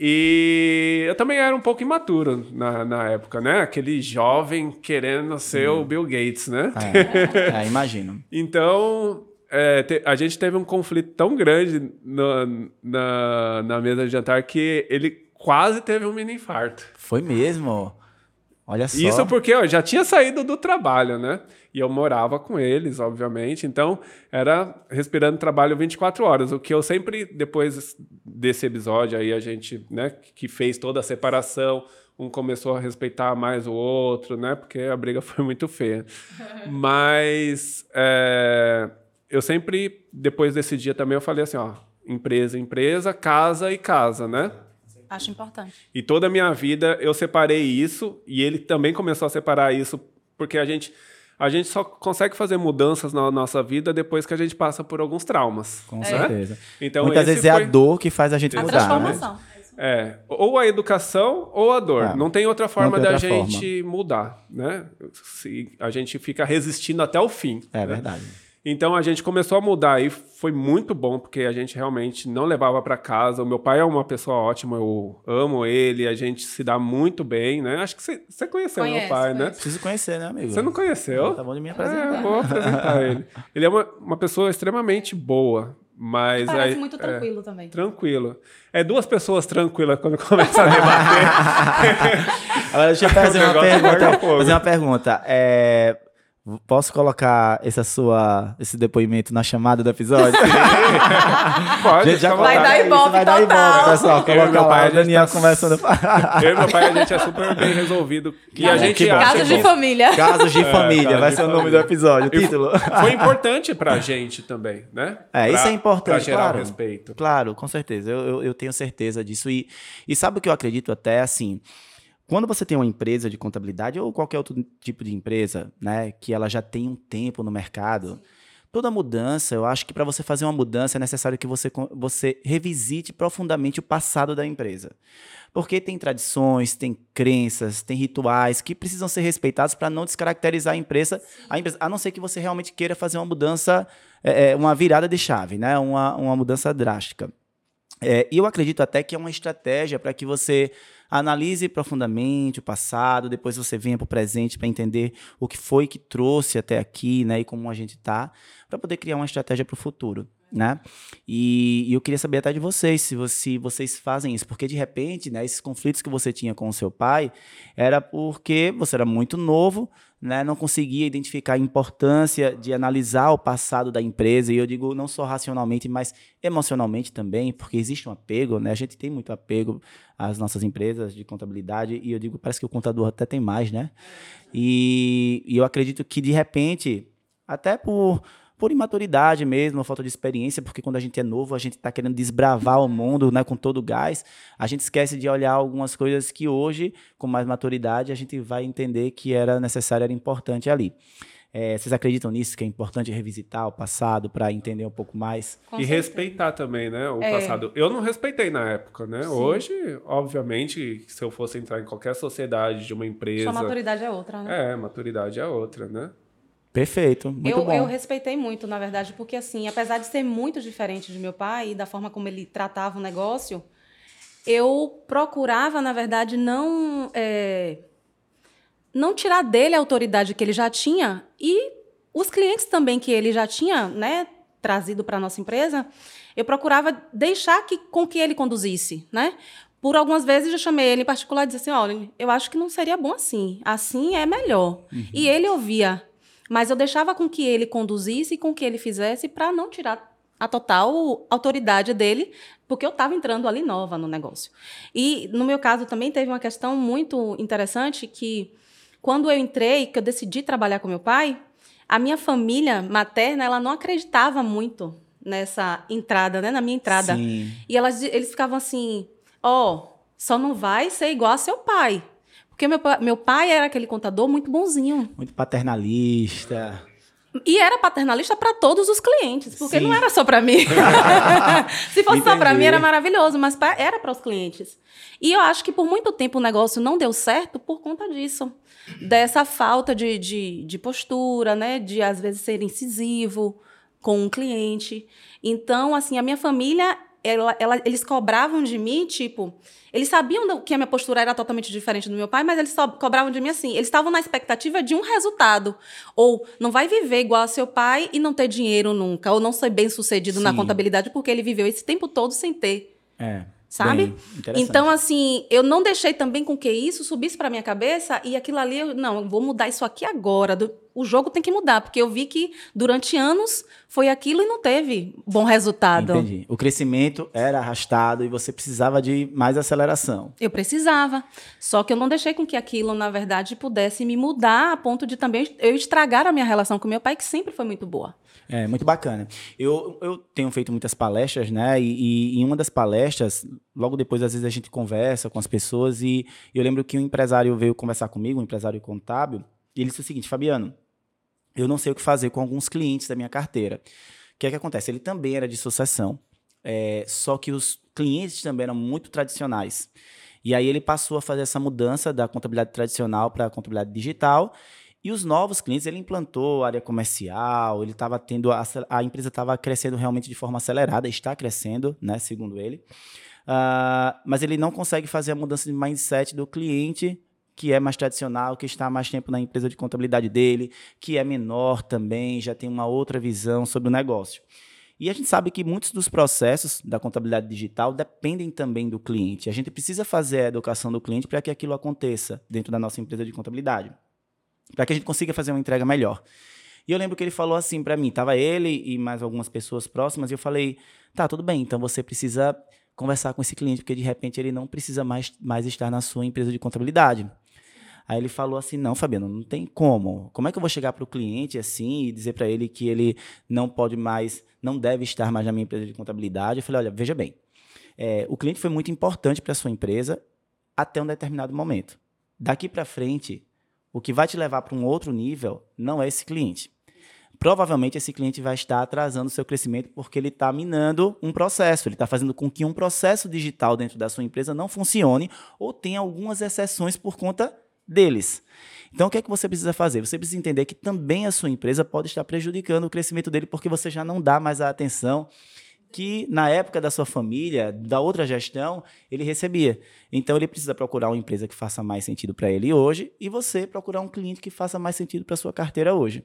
E eu também era um pouco imaturo na, na época, né? Aquele jovem querendo ser o Bill Gates, né? É, é, imagino. Então, é, te- a gente teve um conflito tão grande no- na, na mesa de jantar que ele quase teve um mini infarto. Foi mesmo. Olha só. Isso porque eu já tinha saído do trabalho, né? E eu morava com eles, obviamente. Então, era respirando trabalho 24 horas. O que eu sempre, depois desse episódio aí, a gente, né, que fez toda a separação, um começou a respeitar mais o outro, né? Porque a briga foi muito feia. Mas é, eu sempre, depois desse dia também, eu falei assim, ó, empresa, empresa, casa e casa, né? Acho importante. E toda a minha vida eu separei isso e ele também começou a separar isso porque a gente a gente só consegue fazer mudanças na nossa vida depois que a gente passa por alguns traumas. Com né? certeza. Então Muitas vezes é foi- a dor que faz a gente A mudar. Né? transformação. É, ou a educação ou a dor. É. Não tem outra forma tem da outra gente mudar, né? Se a gente fica resistindo até o fim. É né? verdade. Então a gente começou a mudar e foi muito bom porque a gente realmente não levava para casa. O meu pai é uma pessoa ótima, eu amo ele, a gente se dá muito bem, né? Acho que você, conheceu meu Conheço, pai, né? Preciso conhecer, né, amigo? Você não conheceu? Tá bom de me É, apresentar. eu vou apresentar ele. Ele é uma, uma pessoa extremamente boa, mas Parece aí- muito é, tranquilo também. tranquilo. É duas pessoas tranquilas quando começam a debater. Agora deixa eu fazer O uma pergunta. Fazer uma pergunta. É, Posso colocar essa sua, esse depoimento na chamada do episódio? Pode, Gente, já Vai dar ibope vai dar total. ibope, pessoal. Coloca lá, pai, o Daniel tá- conversando. Eu e meu pai, a gente é super bem resolvido. E a gente que Casos de família. Casos de É, família, casos vai de ser o nome família. do episódio, o título. Foi importante pra gente também, né? É, isso Pra- é importante, Pra gerar claro. o respeito. Claro, com certeza. Eu, eu, eu tenho certeza disso. E, e sabe o que eu acredito até assim? Quando você tem uma empresa de contabilidade ou qualquer outro tipo de empresa, né, que ela já tem um tempo no mercado, toda mudança, eu acho que para você fazer uma mudança é necessário que você, você revisite profundamente o passado da empresa. Porque tem tradições, tem crenças, tem rituais que precisam ser respeitados para não descaracterizar a empresa, a empresa, a não ser que você realmente queira fazer uma mudança, é, é, uma virada de chave, né, uma, uma mudança drástica. É, e eu acredito até que é uma estratégia para que você analise profundamente o passado, depois você venha para o presente para entender o que foi que trouxe até aqui, né, e como a gente está, para poder criar uma estratégia para o futuro, né? E, e eu queria saber até de vocês se, vo- se vocês fazem isso, porque de repente, né, esses conflitos que você tinha com o seu pai era porque você era muito novo, né, não conseguia identificar a importância de analisar o passado da empresa, e eu digo não só racionalmente, mas emocionalmente também, porque existe um apego, né? A gente tem muito apego às nossas empresas de contabilidade, e eu digo, parece que o contador até tem mais, né? E, e eu acredito que, de repente, até por, por imaturidade mesmo, falta de experiência, porque quando a gente é novo, a gente está querendo desbravar o mundo né, com todo o gás, a gente esquece de olhar algumas coisas que hoje, com mais maturidade, a gente vai entender que era necessário, era importante ali. É, vocês acreditam nisso, que é importante revisitar o passado para entender um pouco mais? Com e certeza. respeitar também, né? O É. passado. Eu não respeitei na época, né? Sim. Hoje, obviamente, se eu fosse entrar em qualquer sociedade de uma empresa. Sua maturidade é outra, né? É, maturidade é outra, né? Perfeito, muito eu, bom. eu respeitei muito, na verdade, porque assim, apesar de ser muito diferente de meu pai e da forma como ele tratava o negócio, eu procurava, na verdade, não é, não tirar dele a autoridade que ele já tinha e os clientes também que ele já tinha, né, trazido para nossa empresa, eu procurava deixar que com que ele conduzisse, né? Por algumas vezes eu chamei ele em particular e disse assim, olha, eu acho que não seria bom assim, assim é melhor. E ele ouvia, mas eu deixava com que ele conduzisse e com que ele fizesse para não tirar a total autoridade dele, porque eu estava entrando ali nova no negócio. E no meu caso também teve uma questão muito interessante que quando eu entrei, que eu decidi trabalhar com meu pai, a minha família materna, ela não acreditava muito nessa entrada, né, na minha entrada. Sim. E elas, eles ficavam assim: ó, só não vai ser igual a seu pai. Porque meu, meu pai era aquele contador muito bonzinho. Muito paternalista. E era paternalista para todos os clientes, porque Sim. não era só para mim. Se fosse só para Entendi. mim, era maravilhoso, mas pra- era para os clientes. E eu acho que por muito tempo o negócio não deu certo por conta disso. Dessa falta de, de, de postura, né? De às vezes ser incisivo com um cliente. Então, assim, a minha família, ela, ela- eles cobravam de mim, tipo, eles sabiam que a minha postura era totalmente diferente do meu pai, mas eles só cobravam de mim assim. Eles estavam na expectativa de um resultado. Ou não vai viver igual a seu pai e não ter dinheiro nunca. Ou não ser bem sucedido na Sim. contabilidade porque ele viveu esse tempo todo sem ter. É. Sabe? bem. Então, assim, eu não deixei também com que isso subisse para minha cabeça e aquilo ali, eu, não, eu vou mudar isso aqui agora. Do- o jogo tem que mudar, porque eu vi que durante anos foi aquilo e não teve bom resultado. Entendi. O crescimento era arrastado e você precisava de mais aceleração. Eu precisava. Só que eu não deixei com que aquilo, na verdade, pudesse me mudar a ponto de também eu estragar a minha relação com meu pai, que sempre foi muito boa. É, muito bacana. Eu, eu tenho feito muitas palestras, né? E, e em uma das palestras, logo depois, às vezes, a gente conversa com as pessoas e eu lembro que um empresário veio conversar comigo, um empresário contábil, e ele disse o seguinte, Fabiano, eu não sei o que fazer com alguns clientes da minha carteira. O que é que acontece? Ele também era de sucessão, é, só que os clientes também eram muito tradicionais. E aí ele passou a fazer essa mudança da contabilidade tradicional para a contabilidade digital. E os novos clientes, ele implantou área comercial, ele estava tendo. A, a empresa estava crescendo realmente de forma acelerada, está crescendo, né, segundo ele. Ah, mas ele não consegue fazer a mudança de mindset do cliente que é mais tradicional, que está mais tempo na empresa de contabilidade dele, que é menor também, já tem uma outra visão sobre o negócio. E a gente sabe que muitos dos processos da contabilidade digital dependem também do cliente. A gente precisa fazer a educação do cliente para que aquilo aconteça dentro da nossa empresa de contabilidade. Para que a gente consiga fazer uma entrega melhor. E eu lembro que ele falou assim para mim, tava ele e mais algumas pessoas próximas, e eu falei: "Tá, tudo bem, então você precisa conversar com esse cliente, porque de repente ele não precisa mais, mais estar na sua empresa de contabilidade". Aí ele falou assim: "Não, Fabiano, não tem como. Como é que eu vou chegar para o cliente assim e dizer para ele que ele não pode mais, não deve estar mais na minha empresa de contabilidade?" Eu falei: "Olha, veja bem, é, o cliente foi muito importante para sua empresa até um determinado momento. Daqui para frente, o que vai te levar para um outro nível não é esse cliente provavelmente esse cliente vai estar atrasando o seu crescimento porque ele está minando um processo, ele está fazendo com que um processo digital dentro da sua empresa não funcione ou tenha algumas exceções por conta deles. Então, o que é que você precisa fazer? Você precisa entender que também a sua empresa pode estar prejudicando o crescimento dele porque você já não dá mais a atenção que na época da sua família, da outra gestão, ele recebia. Então ele precisa procurar uma empresa que faça mais sentido para ele hoje e você procurar um cliente que faça mais sentido para sua carteira hoje.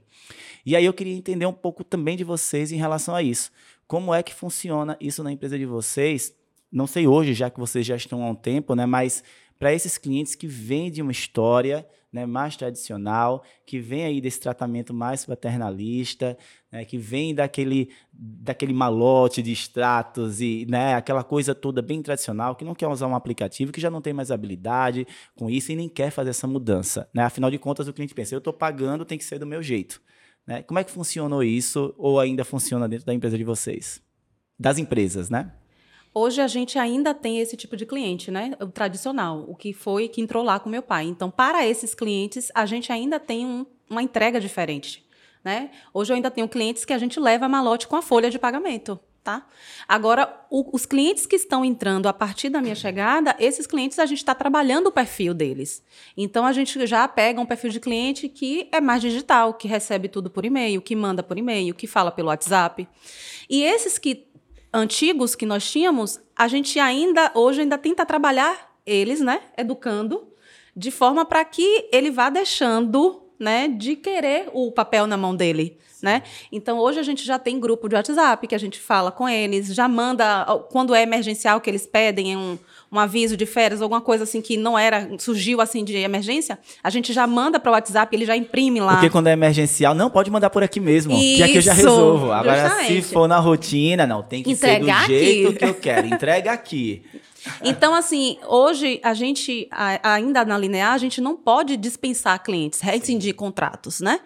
E aí eu queria entender um pouco também de vocês em relação a isso. Como é que funciona isso na empresa de vocês? Não sei hoje, já que vocês já estão há um tempo, né, mas para esses clientes que vêm de uma história né, mais tradicional, que vem aí desse tratamento mais paternalista, né, que vem daquele, daquele malote de extratos e né, aquela coisa toda bem tradicional, que não quer usar um aplicativo, que já não tem mais habilidade com isso e nem quer fazer essa mudança. Né? Afinal de contas, o cliente pensa, eu estou pagando, tem que ser do meu jeito. Né? Como é que funcionou isso ou ainda funciona dentro da empresa de vocês? Das empresas, né? Hoje a gente ainda tem esse tipo de cliente, né? O tradicional, o que foi que entrou lá com meu pai. Então, para esses clientes, a gente ainda tem um, uma entrega diferente, né? Hoje eu ainda tenho clientes que a gente leva malote com a folha de pagamento. Tá? Agora, o, os clientes que estão entrando a partir da minha chegada, esses clientes a gente está trabalhando o perfil deles. Então, a gente já pega um perfil de cliente que é mais digital, que recebe tudo por e-mail, que manda por e-mail, que fala pelo WhatsApp. E esses que antigos que nós tínhamos, a gente ainda hoje ainda tenta trabalhar eles, né, educando de forma para que ele vá deixando, né, de querer o papel na mão dele, né? Então hoje a gente já tem grupo de WhatsApp que a gente fala com eles, já manda quando é emergencial que eles pedem um um aviso de férias, alguma coisa assim que não era, surgiu assim de emergência, a gente já manda para o WhatsApp, ele já imprime lá. Porque quando é emergencial, não pode mandar por aqui mesmo, Isso, que aqui eu já resolvo. Agora, justamente. se for na rotina, não, tem que Entregar ser do jeito aqui. que eu quero. Entrega aqui. Então, assim, hoje a gente, ainda na linear, a gente não pode dispensar clientes, rescindir contratos, né?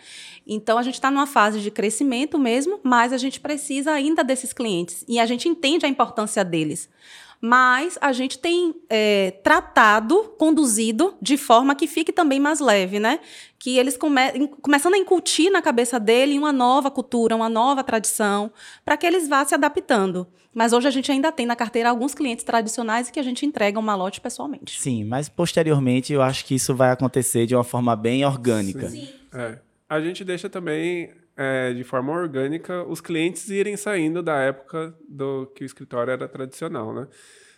Então, a gente está numa fase de crescimento mesmo, mas a gente precisa ainda desses clientes. E a gente entende a importância deles mas a gente tem é, tratado, conduzido de forma que fique também mais leve, né? Que eles come começando a incutir na cabeça dele uma nova cultura, uma nova tradição, para que eles vá se adaptando. Mas hoje a gente ainda tem na carteira alguns clientes tradicionais que a gente entrega um malote pessoalmente. Sim, mas posteriormente eu acho que isso vai acontecer de uma forma bem orgânica. Sim. É. A gente deixa também é, de forma orgânica os clientes irem saindo da época do que o escritório era tradicional, né?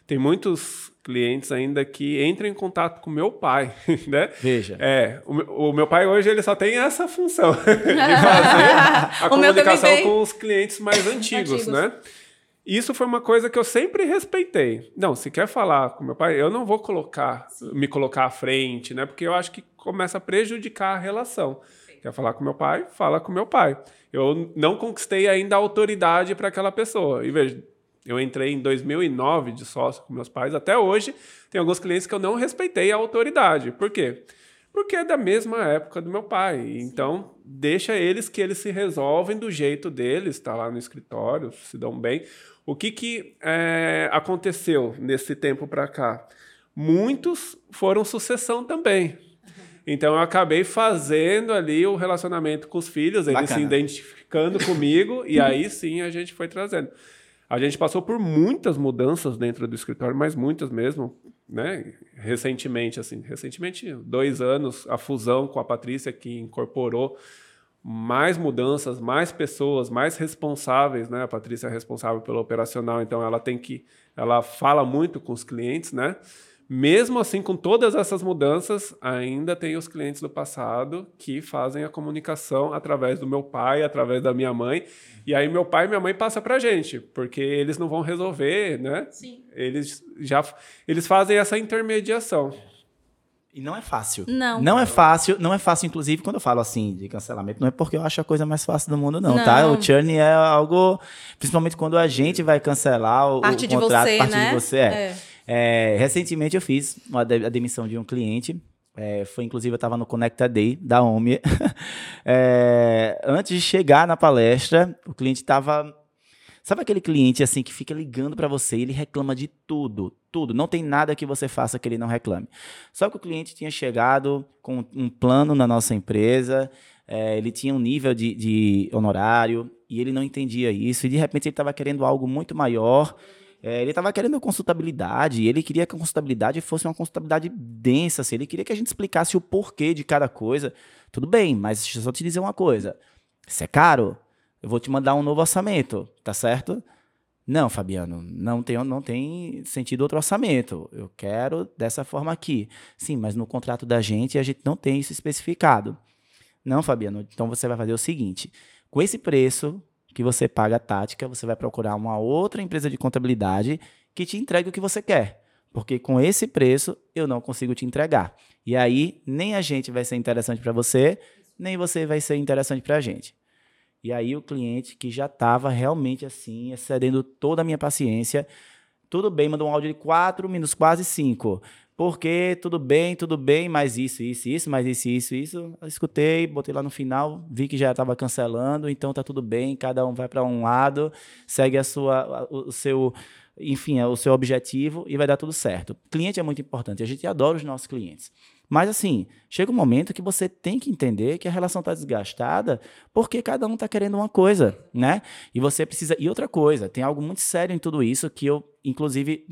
Tem muitos clientes ainda que entram em contato com meu pai, né? Veja. É, o, o meu pai hoje ele só tem essa função de fazer a comunicação com os clientes mais antigos, antigos, né? Isso foi uma coisa que eu sempre respeitei. Não, se quer falar com meu pai, eu não vou colocar, Sim. me colocar à frente, né? Porque eu acho que começa a prejudicar a relação. Quer falar com meu pai? Fala com meu pai. Eu não conquistei ainda a autoridade para aquela pessoa. E veja, eu entrei em 2009 de sócio com meus pais. Até hoje, tem alguns clientes que eu não respeitei a autoridade. Por quê? Porque é da mesma época do meu pai. Então, deixa eles que eles se resolvem do jeito deles, está lá no escritório, se dão bem. O que, que é, aconteceu nesse tempo para cá? Muitos foram sucessão também. Então eu acabei fazendo ali o relacionamento com os filhos, eles Bacana. se identificando comigo, e aí sim a gente foi trazendo. A gente passou por muitas mudanças dentro do escritório, mas muitas mesmo, né? Recentemente, assim, recentemente, dois anos, a fusão com a Patrícia que incorporou mais mudanças, mais pessoas, mais responsáveis, né? A Patrícia é responsável pelo operacional, então ela tem que, ela fala muito com os clientes, né? Mesmo assim, com todas essas mudanças, ainda tem os clientes do passado que fazem a comunicação através do meu pai, através da minha mãe. E aí meu pai e minha mãe passam para a gente, porque eles não vão resolver, né? Sim. Eles já eles fazem essa intermediação. E não é fácil. Não. Não é fácil, não é fácil, inclusive, quando eu falo assim de cancelamento, não é porque eu acho a coisa mais fácil do mundo, não, Não. tá? O churn é algo, principalmente quando a gente vai cancelar o, Parte o de contrato, você, parte né? de você. É. É, recentemente eu fiz a demissão de um cliente. é, foi inclusive eu estava no Conecta Day da OMI. É, antes de chegar na palestra, o cliente estava. Sabe aquele cliente assim que fica ligando para você e ele reclama de tudo, tudo. Não tem nada que você faça que ele não reclame. Só que o cliente tinha chegado com um plano na nossa empresa, é, ele tinha um nível de, de honorário e ele não entendia isso. E de repente ele estava querendo algo muito maior. É, ele estava querendo consultabilidade, ele queria que a consultabilidade fosse uma consultabilidade densa, assim, ele queria que a gente explicasse o porquê de cada coisa. Tudo bem, mas deixa eu só te dizer uma coisa. Isso é caro? Eu vou te mandar um novo orçamento, tá certo? Não, Fabiano, não tem, não tem sentido outro orçamento. Eu quero dessa forma aqui. Sim, mas no contrato da gente a gente não tem isso especificado. Não, Fabiano, então você vai fazer o seguinte: com esse preço que você paga a tática, você vai procurar uma outra empresa de contabilidade que te entregue o que você quer. Porque com esse preço eu não consigo te entregar. E aí nem a gente vai ser interessante para você, nem você vai ser interessante para a gente. E aí o cliente que já estava realmente assim, excedendo toda a minha paciência, tudo bem, mandou um áudio de 4 minutos, quase 5. Porque tudo bem, tudo bem, mas isso, isso, isso, mas isso, isso, isso. Eu escutei, botei lá no final, vi que já estava cancelando, então tá tudo bem, cada um vai para um lado, segue a sua, o seu, enfim, o seu objetivo e vai dar tudo certo. Cliente é muito importante, a gente adora os nossos clientes. Mas assim, chega um momento que você tem que entender que a relação está desgastada porque cada um está querendo uma coisa, né? E você precisa. E outra coisa, tem algo muito sério em tudo isso que eu, inclusive,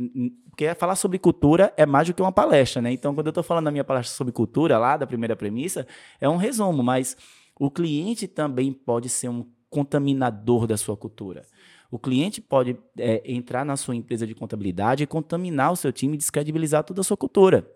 porque falar sobre cultura é mais do que uma palestra, né? Então, quando eu estou falando na minha palestra sobre cultura, lá da primeira premissa, é um resumo, mas o cliente também pode ser um contaminador da sua cultura. O cliente pode é, entrar na sua empresa de contabilidade e contaminar o seu time e descredibilizar toda a sua cultura.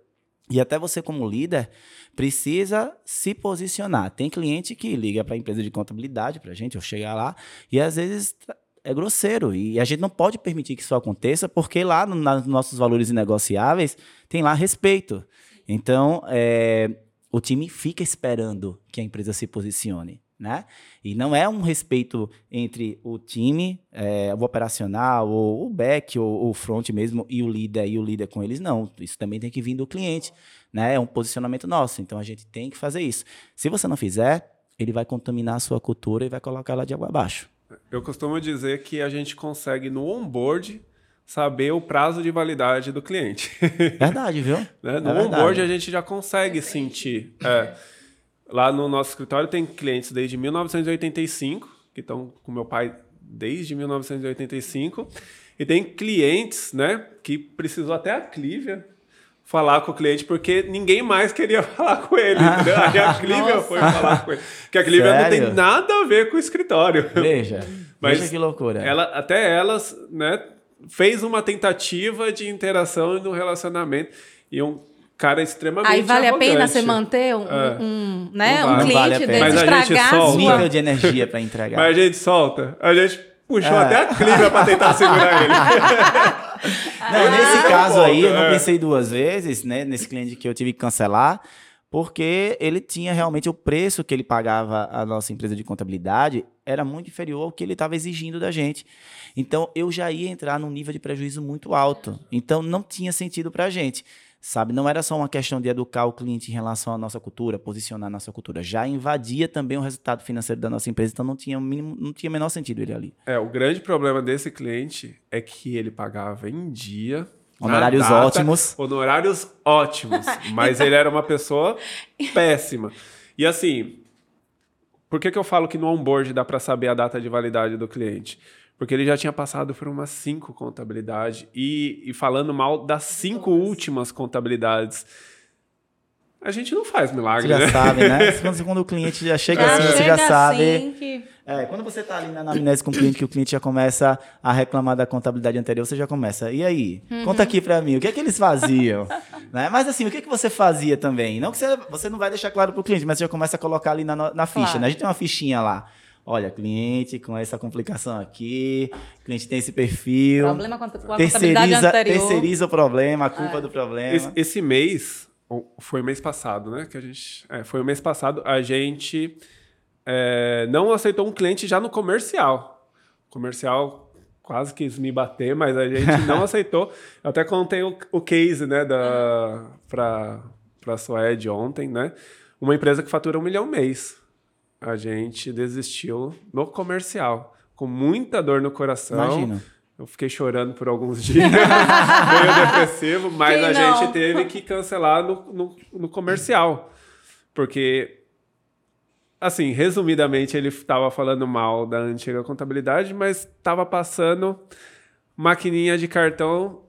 E até você, como líder, precisa se posicionar. Tem cliente que liga para a empresa de contabilidade, para a gente, eu chegar lá, e às vezes é grosseiro. E a gente não pode permitir que isso aconteça, porque lá no, nos nossos valores inegociáveis tem lá respeito. Então, é, o time fica esperando que a empresa se posicione. Né? E não é um respeito entre o time, é, o operacional, ou o back, ou o front mesmo, e o líder, e o líder com eles, não. Isso também tem que vir do cliente. Né? É um posicionamento nosso. Então a gente tem que fazer isso. Se você não fizer, ele vai contaminar a sua cultura e vai colocar ela de água abaixo. Eu costumo dizer que a gente consegue no onboard saber o prazo de validade do cliente. Verdade, viu? Né? No É onboard a gente já consegue sentir. É, lá no nosso escritório tem clientes desde 1985, que estão com meu pai desde 1985, e tem clientes né, que precisou até a Clívia falar com o cliente, porque ninguém mais queria falar com ele. entendeu? Aí a Clívia foi falar com ele. Porque a Clívia não tem nada a ver com o escritório. Veja. Mas veja que loucura. Ela, até elas, né, fez uma tentativa de interação no relacionamento e um cara extremamente Aí vale a pena arrogante. você manter um, É. um, né, Não um vale. cliente Vale a pena. desse, Mas a gente estragar solta. Nível de energia para entregar. Mas a gente solta. A gente puxou É. até a Clívia pra tentar segurar ele. Não, nesse Ah, caso aí, eu não é. pensei duas vezes, né? Nesse cliente que eu tive que cancelar, porque ele tinha realmente o preço que ele pagava à nossa empresa de contabilidade era muito inferior ao que ele estava exigindo da gente. Então, eu já ia entrar num nível de prejuízo muito alto. Então, não tinha sentido para a gente. Sabe, não era só uma questão de educar o cliente em relação à nossa cultura, posicionar a nossa cultura. Já invadia também o resultado financeiro da nossa empresa, então não tinha o mínimo, não tinha menor sentido ele ali. É, o grande problema desse cliente é que ele pagava em dia. Honorários data, ótimos. Honorários ótimos. Mas ele era uma pessoa péssima. E assim, por que, que eu falo que no onboard dá para saber a data de validade do cliente? Porque ele já tinha passado por umas cinco contabilidades e, e falando mal das cinco últimas contabilidades. A gente não faz Você milagre, já né? sabe, né? Quando, o cliente já chega Já assim, você chega já sabe. assim que... É, quando você tá ali na anamnese com o cliente, que o cliente já começa a reclamar da contabilidade anterior, você já começa. E aí? Uhum. Conta aqui pra mim, o que é que eles faziam? né? Mas assim, o que, é que você fazia também? Não que você, você não vai deixar claro pro cliente, mas você já começa a colocar ali na, na ficha, Claro. né? A gente tem uma fichinha lá. Olha, cliente com essa complicação aqui, cliente tem esse perfil. Problema com a com a contabilidade terceiriza, anterior. terceiriza o problema, a culpa É. do problema. Esse, esse mês, foi mês passado, né? Que a gente, é, foi o mês passado, a gente é, não aceitou um cliente já no comercial. Comercial quase quis me bater, mas a gente não aceitou. Eu até contei o, o case, né, da, para a Suede ontem, né? Uma empresa que fatura um milhão mês. A gente desistiu no comercial, com muita dor no coração. Imagina. Eu fiquei chorando por alguns dias, meio depressivo, mas Quem a não? gente teve que cancelar no, no, no comercial. Porque, assim, resumidamente, ele estava falando mal da antiga contabilidade, mas estava passando maquininha de cartão,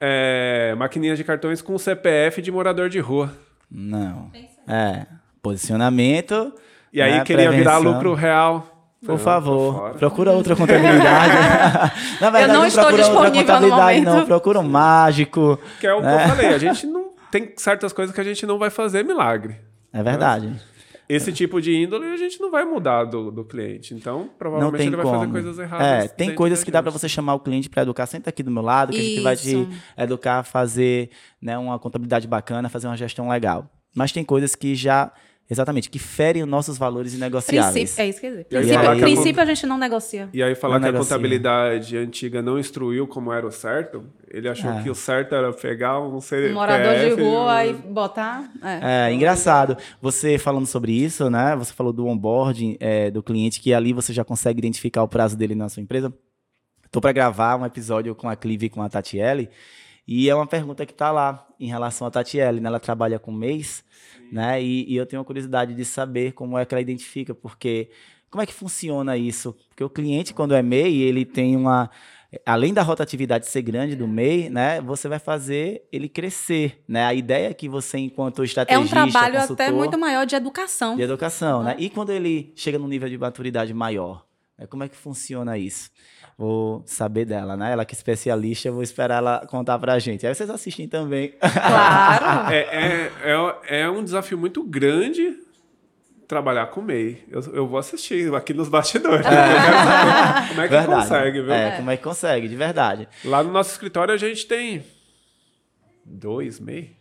é, maquininha de cartões com CPF de morador de rua. Não. É. Posicionamento. E aí né, queria virar lucro real. Por favor, procura outra contabilidade. Na verdade, não não estou procura outra contabilidade, não. Procura um mágico. Que é o que né? eu falei, a gente não tem certas coisas que a gente não vai fazer milagre. É verdade. Esse tipo de índole a gente não vai mudar do, do cliente. Então, Não provavelmente tem ele vai como. fazer coisas erradas. É, tem coisas que dá para você chamar o cliente para educar. Senta aqui do meu lado, que a gente vai te Isso. educar a fazer né, uma contabilidade bacana, fazer uma gestão legal. Mas tem coisas que já, exatamente, que ferem os nossos valores inegociáveis. Princípio, é isso que eu ia dizer. E aí Princípio, a princípio a gente não negocia. E aí falar Não que a negocia. contabilidade antiga não instruiu como era o certo, ele achou É. que o certo era pegar um CPF... Um morador de rua e- e botar. É. É engraçado. Você falando sobre isso, né? Você falou do onboarding é, do cliente, que ali você já consegue identificar o prazo dele na sua empresa. Estou para gravar um episódio com a Clive e com a Tatiele. E é uma pergunta que está lá em relação à Tatiele. Né? Ela trabalha com mês, né? E, e eu tenho uma curiosidade de saber como é que ela identifica, porque como é que funciona isso? Porque o cliente, quando é MEI, ele tem uma. Além da rotatividade ser grande do MEI, né? Você vai fazer ele crescer, né? A ideia é que você, enquanto É estrategista, um trabalho até muito maior de educação. de educação, né? E quando ele chega num nível de maturidade maior, né? como é que funciona isso? Vou saber dela, né? Ela que é especialista, eu vou esperar ela contar pra gente. Aí vocês assistem também. Claro. É, é, é, é um desafio muito grande trabalhar com MEI. Eu, eu vou assistir aqui nos bastidores. Saber como é que verdade. consegue, viu? É, como é que consegue, de verdade. Lá no nosso escritório a gente tem dois MEI.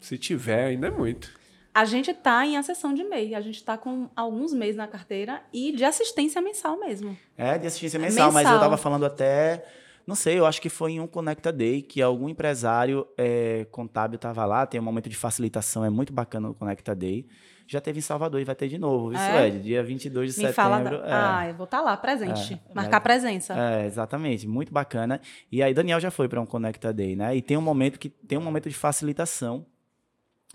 Se tiver, ainda é muito. A gente está em acessão de MEI. A gente está com alguns meses na carteira e de assistência mensal mesmo. É, de assistência mensal, mas eu Mensal. tava falando até. Não sei, eu acho que foi em um Conecta Day que algum empresário é, contábil tava lá, tem um momento de facilitação, é muito bacana o Conecta Day. Já teve em Salvador e vai ter de novo, isso É? é, dia 22 de Me setembro. fala. é. Da... Ah, eu vou estar lá, presente. É, Marcar é. presença. É, exatamente, muito bacana. E aí Daniel já foi para um Conecta Day, né? E tem um momento que tem um momento de facilitação.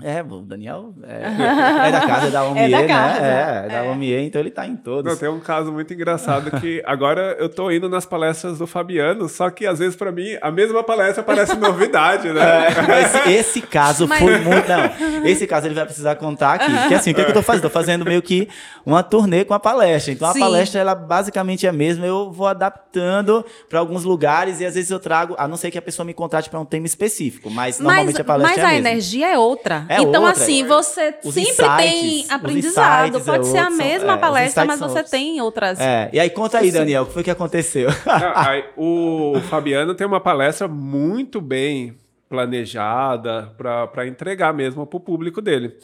É, o Daniel é, é da casa, é da Omier, da casa, né? É, é da é. Omier, então ele tá em todos. Não, tem um caso muito engraçado que agora eu tô indo nas palestras do Fabiano, só que às vezes pra mim a mesma palestra parece novidade, né? É, mas esse caso Mas- foi muito. Não, esse caso ele vai precisar contar aqui. Porque assim, o que, é que eu tô fazendo? Tô fazendo meio que uma turnê com a palestra. Então a Sim. palestra, ela basicamente é a mesma. Eu vou adaptando para alguns lugares e às vezes eu trago, a não ser que a pessoa me contrate para um tema específico. Mas normalmente Mas, a palestra mas é a a mesma. energia é outra. É então, outra. assim, você Os sempre insights, tem aprendizado. insights Pode é ser a outro, são- mesma é, palestra, mas você outros. tem outras. É, e aí conta aí, Daniel, o que foi que aconteceu? Não, aí, o Fabiano tem uma palestra muito bem planejada para entregar mesmo para o público dele.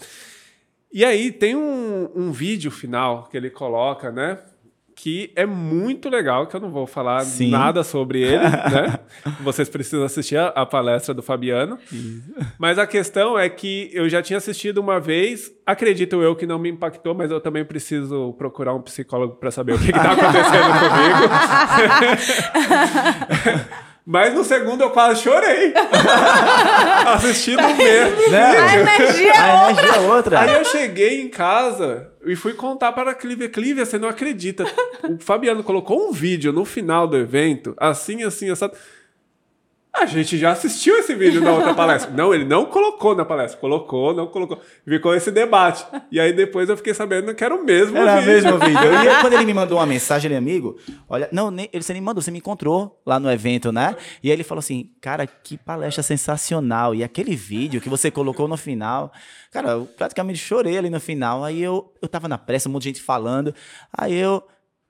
E aí tem um, um vídeo final que ele coloca, né? Que é muito legal, que eu não vou falar Sim. nada sobre ele, né? Vocês precisam assistir a, a palestra do Fabiano. Mas a questão é que eu já tinha assistido uma vez, acredito eu que não me impactou, mas eu também preciso procurar um psicólogo para saber o que está acontecendo comigo. Mas no segundo eu quase chorei. Assistindo mesmo. Né? A energia é A energia é outra. Aí eu cheguei em casa e fui contar para a Clívia. Clívia, você não acredita. O Fabiano colocou um vídeo no final do evento, assim, assim, assim. A gente já assistiu esse vídeo na outra palestra. Não, ele não colocou na palestra. Colocou, não colocou. Ficou esse debate. E aí depois eu fiquei sabendo que era o mesmo Era o vídeo. mesmo vídeo. E aí, quando ele me mandou uma mensagem, ele, amigo, olha, não, nem, ele, você nem mandou, você me encontrou lá no evento, né? E aí ele falou assim, cara, que palestra sensacional. E aquele vídeo que você colocou no final, cara, eu praticamente chorei ali no final. Aí eu, eu tava na pressa, um monte de gente falando. Aí eu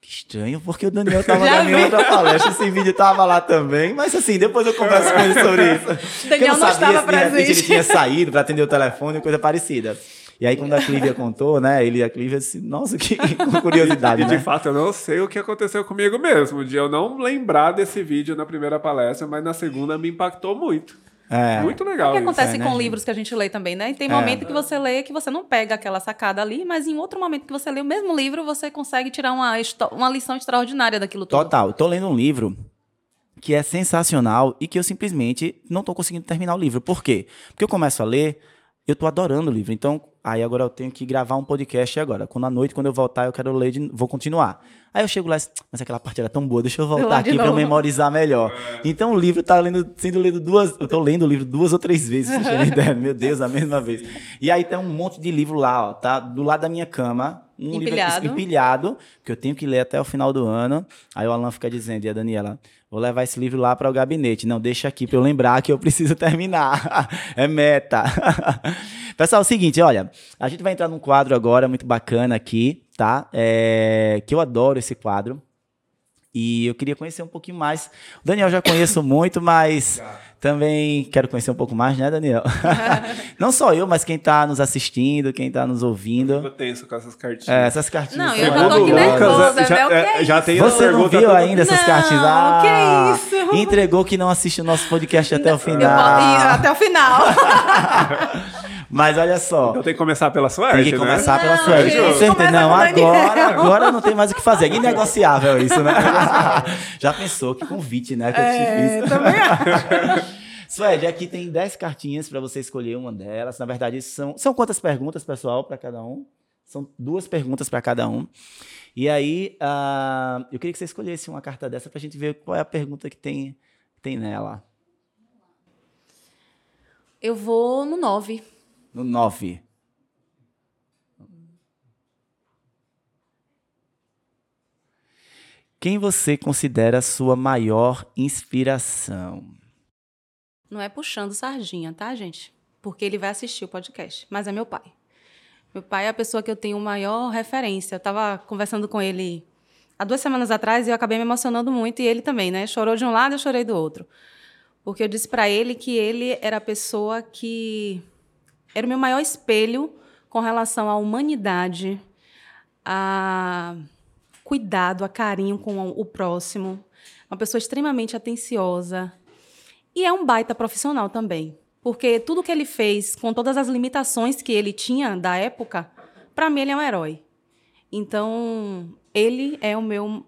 estranho, porque o Daniel tava Já na minha vi. outra palestra, esse vídeo tava lá também, mas assim, depois eu converso com ele sobre isso. Daniel eu não sabia estava se de presente. ele tinha saído para atender o telefone, coisa parecida. E aí, quando a Clívia contou, né, ele e a Clívia disse, nossa, que curiosidade, E de né? fato, eu não sei o que aconteceu comigo mesmo, de eu não lembrar desse vídeo na primeira palestra, mas na segunda me impactou muito. É. Muito É o legal que acontece É, né, com gente? livros que a gente lê também, né? E tem É. momento que você lê que você não pega aquela sacada ali, mas em outro momento que você lê o mesmo livro, você consegue tirar uma, uma lição extraordinária daquilo tudo. Total. Eu tô lendo um livro que é sensacional e que eu simplesmente não tô conseguindo terminar o livro. Por quê? Porque eu começo a ler, eu tô adorando o livro. Então, aí agora eu tenho que gravar um podcast agora. Quando à noite, quando eu voltar, eu quero ler, de, vou continuar. Aí eu chego lá, e, mas aquela parte era tão boa, deixa eu voltar aqui pra eu memorizar melhor. Então o livro tá lendo, sendo lido duas, eu tô lendo o livro duas ou três vezes, terem ideia. meu Deus, a mesma vez. E aí tem um monte de livro lá, ó, tá do lado da minha cama, um Empilhado. livro empilhado, que eu tenho que ler até o final do ano. Aí o Alan fica dizendo, e a Daniela, vou levar esse livro lá para o gabinete. Não, deixa aqui para eu lembrar que eu preciso terminar. é meta. Pessoal, é o seguinte, olha, a gente vai entrar num quadro agora muito bacana aqui, tá? É, que eu adoro esse quadro. E eu queria conhecer um pouquinho mais. O Daniel eu já conheço muito, mas também quero conhecer um pouco mais, né, Daniel? Não só eu, mas quem está nos assistindo, quem está nos ouvindo. Eu tenso com essas cartinhas. É, essas cartinhas. Não, são eu já tô aqui nervosa, já, né? O que é, é já tem Você não viu ainda essas Não, cartinhas? Ah, que isso? Entregou que não assiste o nosso podcast até o Eu final. e até o final. Mas olha só. Então tem que começar pela sua Tem arte, que né? começar pela Não, sua gente, Com certeza. Não, agora, agora não tem mais o que fazer. É inegociável isso, né? Já pensou? Que convite, né? Que eu É, te fiz. também acho. Suede, aqui tem 10 cartinhas para você escolher uma delas. Na verdade, são, são quantas perguntas, pessoal, para cada um? São duas perguntas para cada um. E aí, ah, eu queria que você escolhesse uma carta dessa para a gente ver qual é a pergunta que tem, que tem nela. Eu vou no 9. No 9. Quem você considera sua maior inspiração? Não é puxando sardinha, tá, gente? Porque ele vai assistir o podcast, mas é meu pai. Meu pai é a pessoa que eu tenho maior referência. Eu tava conversando com ele há duas semanas atrás e eu acabei me emocionando muito, e ele também, né? Chorou de um lado, eu chorei do outro. Porque eu disse para ele que ele era a pessoa que era o meu maior espelho com relação à humanidade, a cuidado, a carinho com o próximo. Uma pessoa extremamente atenciosa, e é um baita profissional também. Porque tudo que ele fez, com todas as limitações que ele tinha da época, para mim ele é um herói. Então, ele é o meu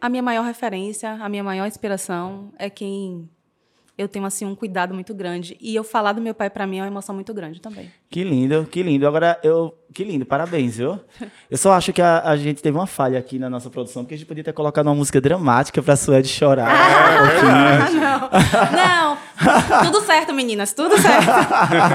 a minha maior referência, a minha maior inspiração, é quem eu tenho assim um cuidado muito grande. E eu falar do meu pai para mim é uma emoção muito grande também. Que lindo, que lindo. Agora, eu. Que lindo, parabéns, viu? Eu só acho que a, a gente teve uma falha aqui na nossa produção, porque a gente podia ter colocado uma música dramática pra Suede chorar. Ah, não. não. tudo certo, meninas, tudo certo.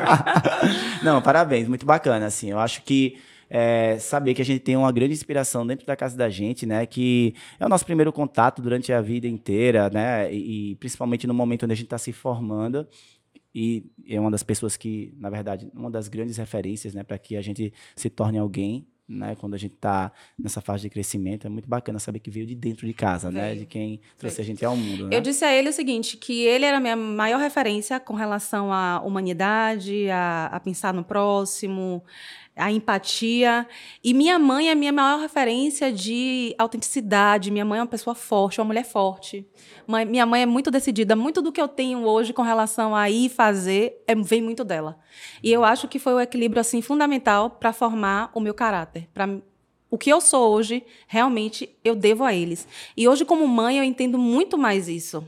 Não, parabéns, muito bacana, assim. Eu acho que é, saber que a gente tem uma grande inspiração dentro da casa da gente, né? Que é o nosso primeiro contato durante a vida inteira, né? E, e principalmente no momento onde a gente está se formando. E é uma das pessoas que, na verdade, uma das grandes referências, né? Para que a gente se torne alguém, né? Quando a gente está nessa fase de crescimento. É muito bacana saber que veio de dentro de casa, né? De quem trouxe a gente ao mundo, né? Eu disse a ele o seguinte, que ele era a minha maior referência com relação à humanidade, a, a pensar no próximo, a empatia. E minha mãe é a minha maior referência de autenticidade. Minha mãe é uma pessoa forte, uma mulher forte. Minha mãe é muito decidida. Muito do que eu tenho hoje com relação a ir fazer é, vem muito dela. E eu acho que foi o equilíbrio assim fundamental para formar o meu caráter, para o que eu sou hoje, realmente eu devo a eles. E hoje, como mãe, eu entendo muito mais isso.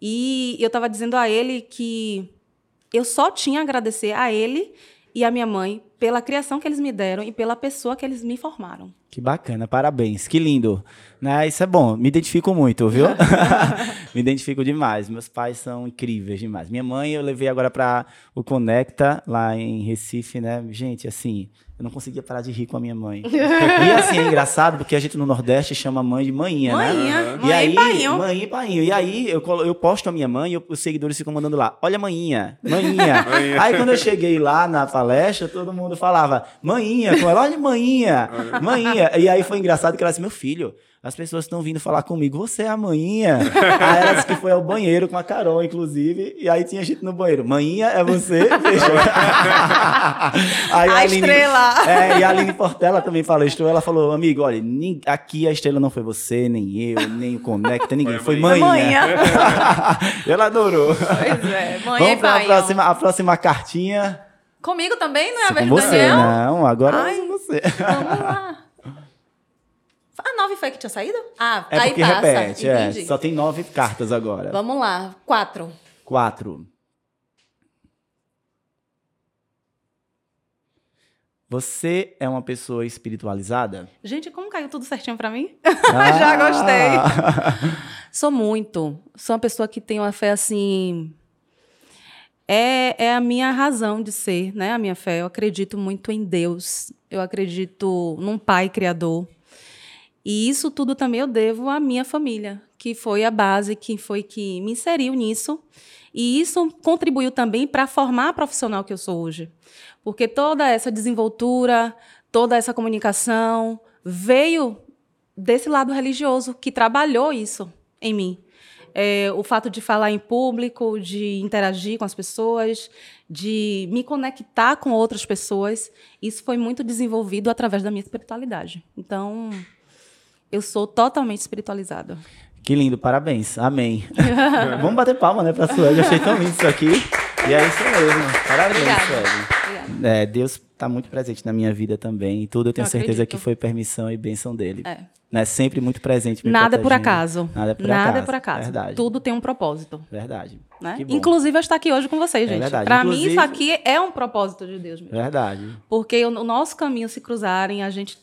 E eu estava dizendo a ele que eu só tinha a agradecer a ele e a minha mãe pela criação que eles me deram e pela pessoa que eles me formaram. Que bacana, parabéns, que lindo. Né? Isso é bom, me identifico muito, viu? me identifico demais. Meus pais são incríveis demais. Minha mãe eu levei agora para o Conecta, lá em Recife, né? Gente, assim, eu não conseguia parar de rir com a minha mãe. e assim, é engraçado porque a gente no Nordeste chama mãe de manhinha, né? Manhinha, E mãe aí, e painho. mãe e painho. E aí, eu, colo- eu posto a minha mãe e os seguidores ficam mandando lá, olha manhinha, manhinha. Manhinha. aí quando eu cheguei lá na palestra, todo mundo falava, manhinha, com ela, olha manhinha, manhinha. maninha. E aí foi engraçado que ela disse, meu filho, as pessoas estão vindo falar comigo, você é a maninha. aí ela disse que foi ao banheiro com a Carol, inclusive, e aí tinha gente no banheiro. Maninha, é você? aí a, a Aline, estrela. É, e a Aline Portela também falou, ela falou, amigo, olha, aqui a estrela não foi você, nem eu, nem o Conecta, ninguém, foi, foi maninha. manhã. ela adorou. Pois é, manhã Vamos para a próxima, a próxima cartinha. Comigo também, não é a verdade? Você, não, agora Ai, é você. Vamos lá. Nove foi que tinha saído? Ah, é aí porque passa. repete, é. Só tem nove cartas agora. Vamos lá. Quatro. Quatro. Você é uma pessoa espiritualizada? Gente, como caiu tudo certinho para mim? Ah. Já gostei. Sou muito. Sou uma pessoa que tem uma fé assim. É, é a minha razão de ser, né? A minha fé. Eu acredito muito em Deus. Eu acredito num Pai Criador. E isso tudo também eu devo à minha família, que foi a base, que foi que me inseriu nisso. E isso contribuiu também para formar a profissional que eu sou hoje. Porque toda essa desenvoltura, toda essa comunicação veio desse lado religioso, que trabalhou isso em mim. É, o fato de falar em público, de interagir com as pessoas, de me conectar com outras pessoas, isso foi muito desenvolvido através da minha espiritualidade. Então, eu sou totalmente espiritualizada. Que lindo, parabéns. Amém. Vamos bater palma, né, pra Sueli. Eu achei tão lindo isso aqui. E é isso mesmo. Parabéns, Sueli. É, Deus está muito presente na minha vida também. E tudo eu tenho eu certeza que foi permissão e bênção dele. É. Né? Sempre muito presente. Nada é por acaso. Nada é por Nada acaso. é por acaso. Verdade. Tudo tem um propósito. Verdade. Né? Inclusive, eu estar aqui hoje com vocês, é gente. Para mim, isso aqui é um propósito de Deus mesmo. Verdade. Porque o nosso caminho se cruzarem, a gente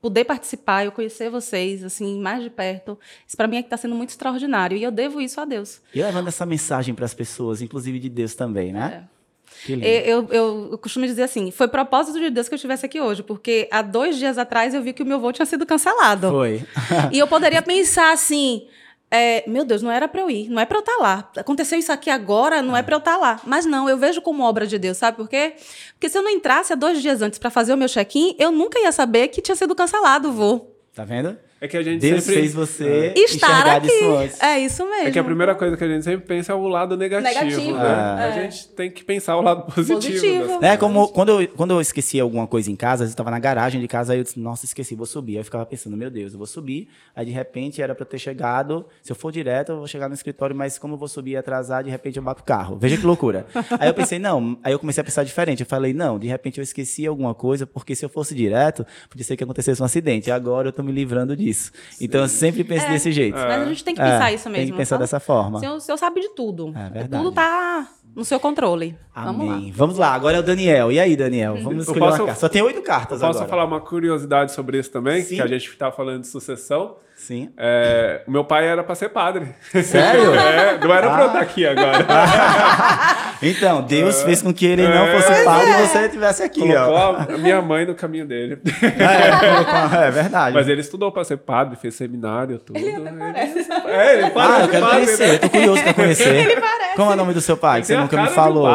poder participar, eu conhecer vocês assim mais de perto, isso para mim é que está sendo muito extraordinário e eu devo isso a Deus. E levando essa mensagem para as pessoas, inclusive de Deus também, né? É. Eu, eu, eu, costumo dizer assim, foi propósito de Deus que eu estivesse aqui hoje, porque há dois dias atrás eu vi que o meu voo tinha sido cancelado. Foi. e eu poderia pensar assim, é, meu Deus, não era para eu ir, não é para eu estar tá lá. Aconteceu isso aqui agora, não é, é para eu estar tá lá. Mas não, eu vejo como obra de Deus, sabe por quê? Porque se eu não entrasse há dois dias antes para fazer o meu check-in, eu nunca ia saber que tinha sido cancelado o voo. Tá vendo? É que a gente Deus sempre... fez você é. estar aqui. Isso antes. É isso mesmo. É que a primeira coisa que a gente sempre pensa é o lado negativo. negativo. Né? É. A gente tem que pensar o lado positivo. positivo. É como quando eu, quando eu esqueci alguma coisa em casa, eu estava na garagem de casa, aí eu disse, nossa, esqueci, vou subir. Aí eu ficava pensando, meu Deus, eu vou subir. Aí de repente era para ter chegado, se eu for direto, eu vou chegar no escritório, mas como eu vou subir e atrasar, de repente eu bato o carro. Veja que loucura. aí eu pensei, não, aí eu comecei a pensar diferente. Eu falei, não, de repente eu esqueci alguma coisa, porque se eu fosse direto, podia ser que acontecesse um acidente. Agora eu tô me livrando disso. Sim. Então sempre penso é, desse jeito. Mas a gente tem que pensar é, isso mesmo. Tem que pensar sabe? dessa forma. O senhor, o senhor, sabe de tudo. É verdade. Tudo tá no seu controle. Amém. Vamos lá. Vamos lá. Agora é o Daniel. E aí, Daniel? Vamos escolher posso, uma carta. Só tem oito cartas posso agora. falar uma curiosidade sobre isso também? Sim. Que a gente está falando de sucessão. Sim. É, o meu pai era para ser padre. Sério? É, não era ah. para eu estar aqui agora. então, Deus é. fez com que ele não é. fosse padre e você estivesse aqui. Colocou ó. a minha mãe no caminho dele. É, é verdade. Mas ele estudou para ser padre, fez seminário, tudo. Ele até parece. É, ele parece. Ah, eu quero padre, conhecer. Né? Eu tô curioso para conhecer. Ele parece. Como é o nome do seu pai? Que você nunca me falou.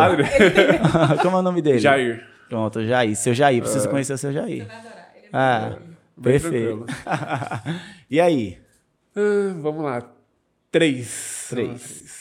Como é o nome dele? Jair. Pronto, Jair. Seu Jair, preciso conhecer o seu Jair. Você vai adorar. Ele ah, perfeito. e aí? Uh, vamos lá. Três. Três.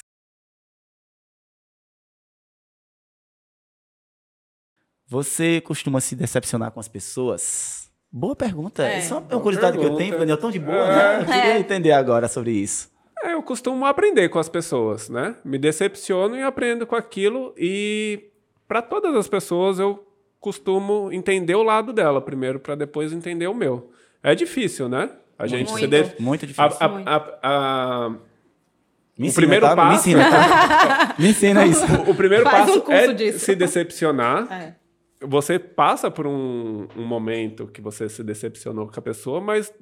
Você costuma se decepcionar com as pessoas? Boa pergunta. É. Isso é uma curiosidade pergunta. que eu tenho, Daniel, tão de boa, é. né? Eu queria é. entender agora sobre isso. É, eu costumo aprender com as pessoas, né? Me decepciono e aprendo com aquilo e para todas as pessoas eu costumo entender o lado dela primeiro para depois entender o meu. É difícil, né? A gente muito, se deve... muito difícil. A, a, a, me o ensina, primeiro tá? passo. Me ensina, tá? Me ensina isso. O, o primeiro Faz passo um é disso. se decepcionar. É. Você passa por um, um, momento que você se decepcionou com a pessoa, mas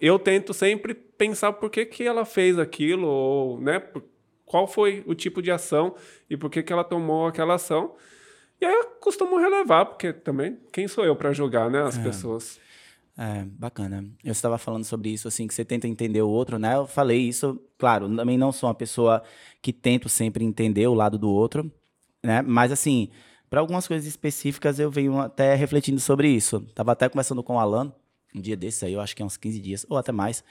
eu tento sempre pensar por que, que ela fez aquilo, ou né, qual foi o tipo de ação e por que, que ela tomou aquela ação. E aí eu costumo relevar, porque também quem sou eu para julgar né, as é. pessoas. É, bacana. Eu estava falando sobre isso, assim, que você tenta entender o outro, né? Eu falei isso, claro, também não sou uma pessoa que tento sempre entender o lado do outro, né? Mas, assim, para algumas coisas específicas eu venho até refletindo sobre isso. Tava até conversando com o Alan, um dia desse aí, eu acho que é uns 15 dias, ou até mais,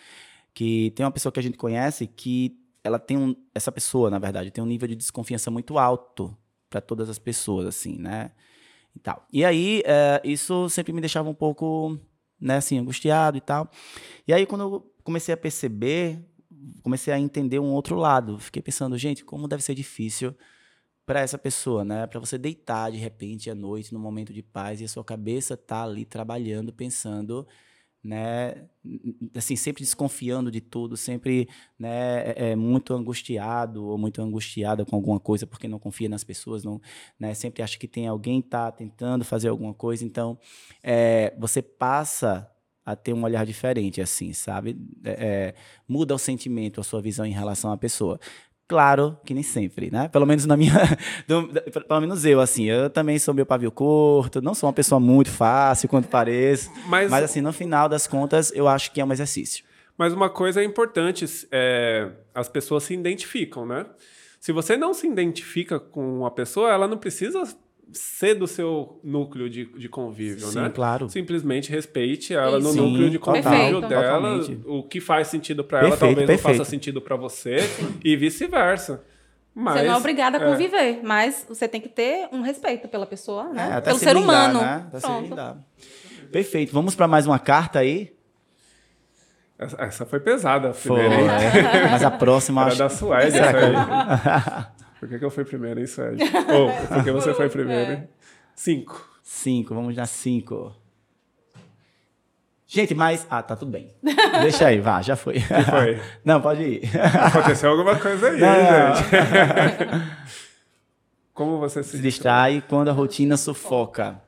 que tem uma pessoa que a gente conhece que ela tem um, essa pessoa, na verdade, tem um nível de desconfiança muito alto para todas as pessoas, assim, né? E, tal. e aí, é, isso sempre me deixava um pouco, né, assim, angustiado e tal. E aí, quando eu comecei a perceber, comecei a entender um outro lado. Fiquei pensando, gente, como deve ser difícil para essa pessoa, né? Para você deitar de repente à noite, num momento de paz, e a sua cabeça tá ali trabalhando, pensando né, assim, sempre desconfiando de tudo, sempre, né, é, é, muito angustiado ou muito angustiada com alguma coisa porque não confia nas pessoas, não, né, sempre acha que tem alguém tá tentando fazer alguma coisa, então é, você passa a ter um olhar diferente, assim, sabe? É, é muda o sentimento, a sua visão em relação à pessoa. Claro que nem sempre, né? Pelo menos na minha. Pelo menos eu, assim. Eu também sou meu pavio curto, não sou uma pessoa muito fácil quanto pareço. Mas, mas, assim, no final das contas, eu acho que é um exercício. Mas uma coisa é importante: é, as pessoas se identificam, né? Se você não se identifica com a pessoa, ela não precisa ser do seu núcleo de, de convívio, Sim, né? claro. Simplesmente respeite ela no núcleo de convívio Perfeito. dela. Totalmente. O que faz sentido para ela talvez perfeito. não faça sentido para você e vice-versa. Mas, você não é obrigada a é. conviver, mas você tem que ter um respeito pela pessoa, né? É, até Pelo se ser blindar, humano. Né? Pronto. Perfeito. Vamos para mais uma carta aí? Essa, essa foi pesada, a Foi. hein? Mas a próxima Era acho... da Suécia. Por que, que eu fui primeiro, hein, Suécia? Ou, por que você foi primeiro, hein? Cinco. Cinco, vamos na cinco. Gente, mas. Ah, tá tudo bem. Deixa aí, vá, já foi. foi? Não, pode ir. Aconteceu alguma coisa aí, Não, gente? Como você se Se distrai quando a rotina sufoca.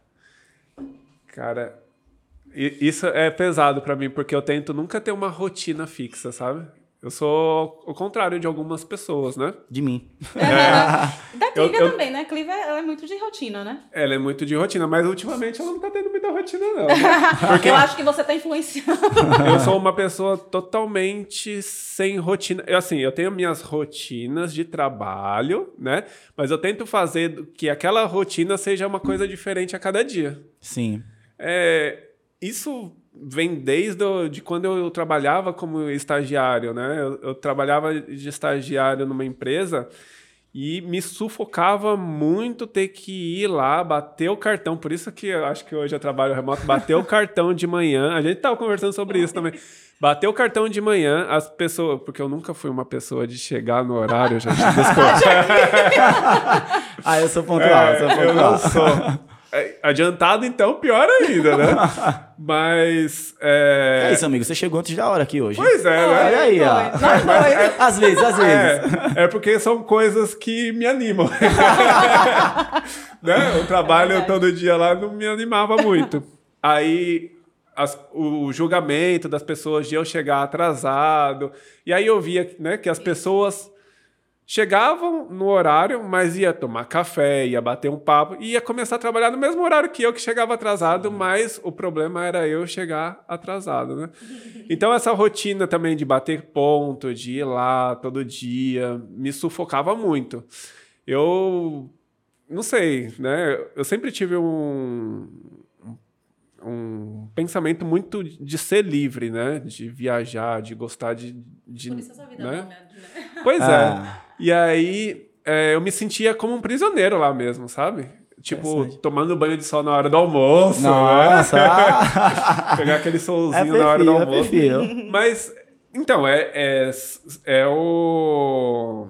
Cara, isso é pesado pra mim, porque eu tento nunca ter uma rotina fixa, sabe? Eu sou o contrário de algumas pessoas, né? De mim. Da Eu- Clívia eu- também, né? Clívia ela é muito de rotina, né? Ela é muito de rotina, mas ultimamente ela não tá tendo muita rotina, não. Porque eu acho que você tá influenciando. Eu sou uma pessoa totalmente sem rotina. Eu, assim, eu tenho minhas rotinas de trabalho, né? Mas eu tento fazer que aquela rotina seja uma coisa diferente a cada dia. Sim. É, isso vem desde o, de quando eu trabalhava como estagiário, né? Eu, eu trabalhava de estagiário numa empresa e me sufocava muito ter que ir lá, bater o cartão. Por isso que eu acho que hoje eu trabalho remoto, bater o cartão de manhã. A gente tava conversando sobre isso também. Bater o cartão de manhã, as pessoas. Porque eu nunca fui uma pessoa de chegar no horário, gente. Desculpa. Ah, eu sou pontual, eu sou É, eu pontual. não sou. É, Adiantado, então, pior ainda, né? Mas. É... É isso, amigo. Você chegou antes da hora aqui hoje. Pois é, né? Olha aí, ó. Não. Às vezes, às vezes. É, é porque são coisas que me animam. né? O trabalho todo dia lá não me animava muito. Aí as- o julgamento das pessoas de eu chegar atrasado. E aí eu via né, que as pessoas chegavam no horário, mas ia tomar café, ia bater um papo, e ia começar a trabalhar no mesmo horário que eu, que chegava atrasado, mas o problema era eu chegar atrasado, né? Então essa rotina também de bater ponto, de ir lá todo dia, me sufocava muito. Eu não sei, né? Eu sempre tive um um pensamento muito de ser livre, né? De viajar, de gostar de, de Por isso essa vida né? né? Pois Ah. é. E aí é, eu me sentia como um prisioneiro lá mesmo, sabe? Tipo, tomando banho de sol na hora do almoço, Nossa. né? Pegar aquele É solzinho na hora do perfil, é almoço. perfil. Mas, então, é, é, é o...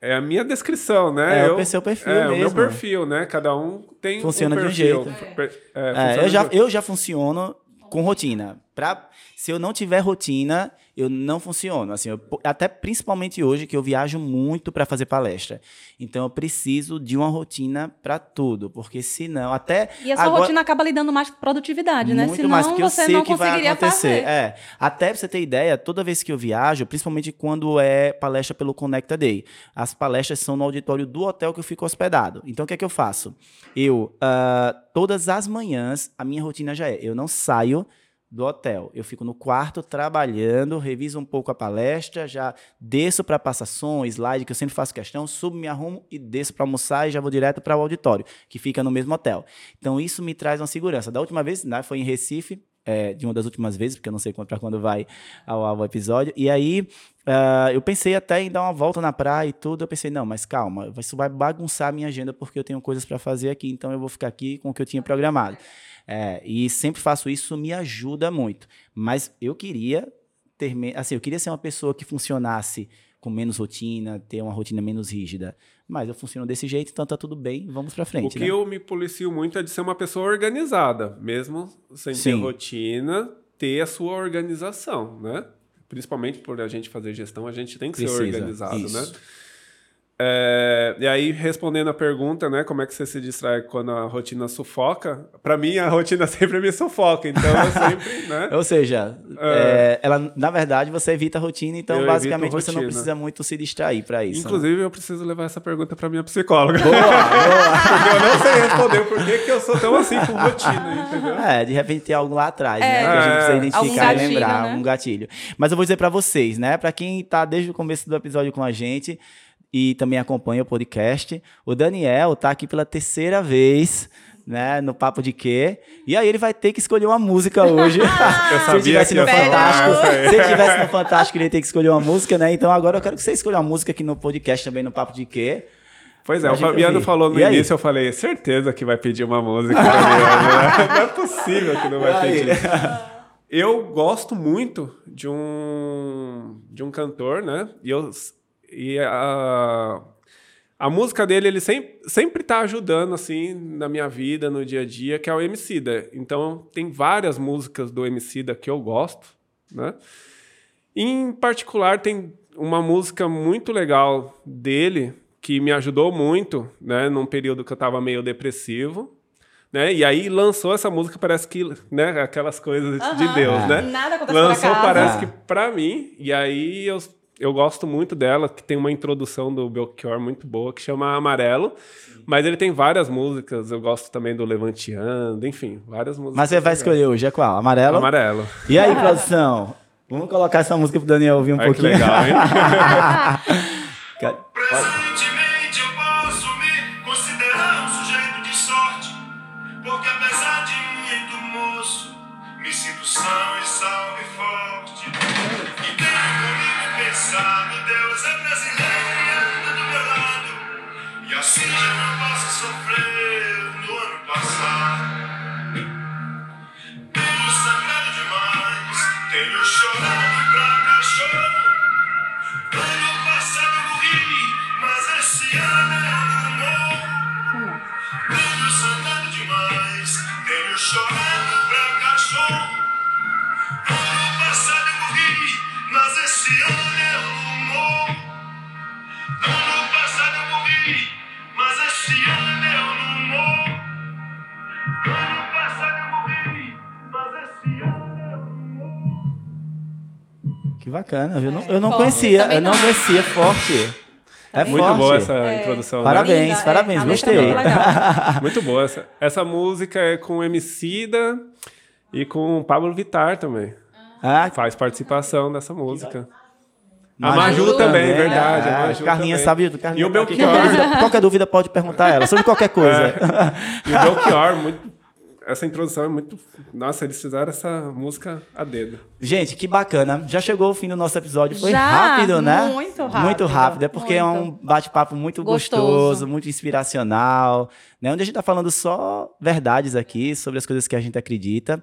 É a minha descrição, né? É o seu perfil É, o meu mesmo. perfil, né? Cada um tem Funciona um de um perfil. jeito. É, É, eu, já, eu já funciono com rotina. Pra, se eu não tiver rotina, eu não funciono. Assim, eu- até principalmente hoje, que eu viajo muito para fazer palestra. Então, eu preciso de uma rotina para tudo. Porque senão, até. E a sua agora- rotina acaba lhe dando mais produtividade, né? Muito Senão mais, porque eu você sei não que vai conseguiria acontecer. fazer. É, até pra você ter ideia, toda vez que eu viajo, principalmente quando é palestra pelo Conecta Day, as palestras são no auditório do hotel que eu fico hospedado. Então, o que é que eu faço? Eu, ah, todas as manhãs, a minha rotina já é, eu não saio do hotel. Eu fico no quarto trabalhando, reviso um pouco a palestra, já desço para passar som, slide, que eu sempre faço questão, subo, me arrumo e desço para almoçar e já vou direto para o auditório, que fica no mesmo hotel. Então isso me traz uma segurança. Da última vez, né, foi em Recife, é, de uma das últimas vezes, porque eu não sei para quando vai ao, ao episódio. E aí uh, eu pensei até em dar uma volta na praia e tudo. Eu pensei, não, mas calma, isso vai bagunçar a minha agenda porque eu tenho coisas para fazer aqui, então eu vou ficar aqui com o que eu tinha programado. É, e sempre faço isso, me ajuda muito. Mas eu queria ter, assim, eu queria ser uma pessoa que funcionasse com menos rotina, ter uma rotina menos rígida. Mas eu funciono desse jeito, então tá tudo bem, vamos para frente. O que né? eu me policio muito é de ser uma pessoa organizada, mesmo sem Sim. ter rotina, ter a sua organização, né? Principalmente por a gente fazer gestão, a gente tem que Precisa. ser organizado, né? Isso. né? É, e aí, respondendo a pergunta, né, como é que você se distrai quando a rotina sufoca? Para mim, a rotina sempre me sufoca, então eu sempre, né? Ou seja, é... É, ela, na verdade, você evita a rotina, então eu basicamente você não precisa muito se distrair para isso. Né? Inclusive, né? eu preciso levar essa pergunta para minha psicóloga. Boa, boa. Porque eu não sei responder por que, que eu sou tão assim com rotina, entendeu? É, de repente tem algo lá atrás, né? Que a gente precisa identificar e lembrar, né? um gatilho. Mas eu vou dizer para vocês, né? Para quem tá desde o começo do episódio com a gente, e também acompanha o podcast. O Daniel está aqui pela terceira vez. Né, no Papo de Quê? E aí ele vai ter que escolher uma música hoje. se ele tivesse no Fantástico, se ele tivesse no Fantástico, ele ia ter que escolher uma música, né? Então agora eu quero que você escolha uma música aqui no podcast também no Papo de Quê? Pois é, o Fabiano falou no e início, aí? eu falei, certeza que vai pedir uma música. Né? Não é possível que não vai pedir. Eu gosto muito de um, de um cantor, né? E eu e a, a música dele, ele sempre, sempre tá ajudando, assim, na minha vida, no dia a dia, que é o Emicida. Então, tem várias músicas do Emicida que eu gosto, né? Em particular, tem uma música muito legal dele, que me ajudou muito, né? Num período que eu estava meio depressivo, né? E aí lançou essa música, parece que, né? Aquelas coisas uhum. de Deus, né? Nada aconteceu Lançou, parece que para mim, e aí eu eu gosto muito dela, que tem uma introdução do Belchior muito boa, que chama Amarelo. Sim. Mas ele tem várias músicas, eu gosto também do Levanteando, enfim, várias músicas. Mas você vai escolher hoje, é qual? Amarelo? Amarelo. E aí, produção? Vamos colocar essa música pro Daniel ouvir um Ai, pouquinho. Que legal, hein? bacana. Eu não, eu não conhecia, eu não conhecia forte. É muito forte. boa essa é. introdução. Parabéns, né? parabéns, é, gostei. muito boa. Essa, essa música é com Emicida e com Pablo Vitar também. Ah. Faz participação dessa música. A Maju, Maju também, também, verdade. É, a Maju Carlinha também. sabe. Carlinha, e o Belchior. Qualquer dúvida, qualquer dúvida pode perguntar a ela, sobre qualquer coisa. É. E o Belchior, muito, essa introdução é muito. Nossa, eles fizeram essa música a dedo. Gente, que bacana. Já chegou o fim do nosso episódio. Foi Já, rápido, né? Muito rápido. Muito rápido. É porque muito. é um bate-papo muito gostoso. gostoso. muito inspiracional, né? Onde a gente está falando só verdades aqui sobre as coisas que a gente acredita.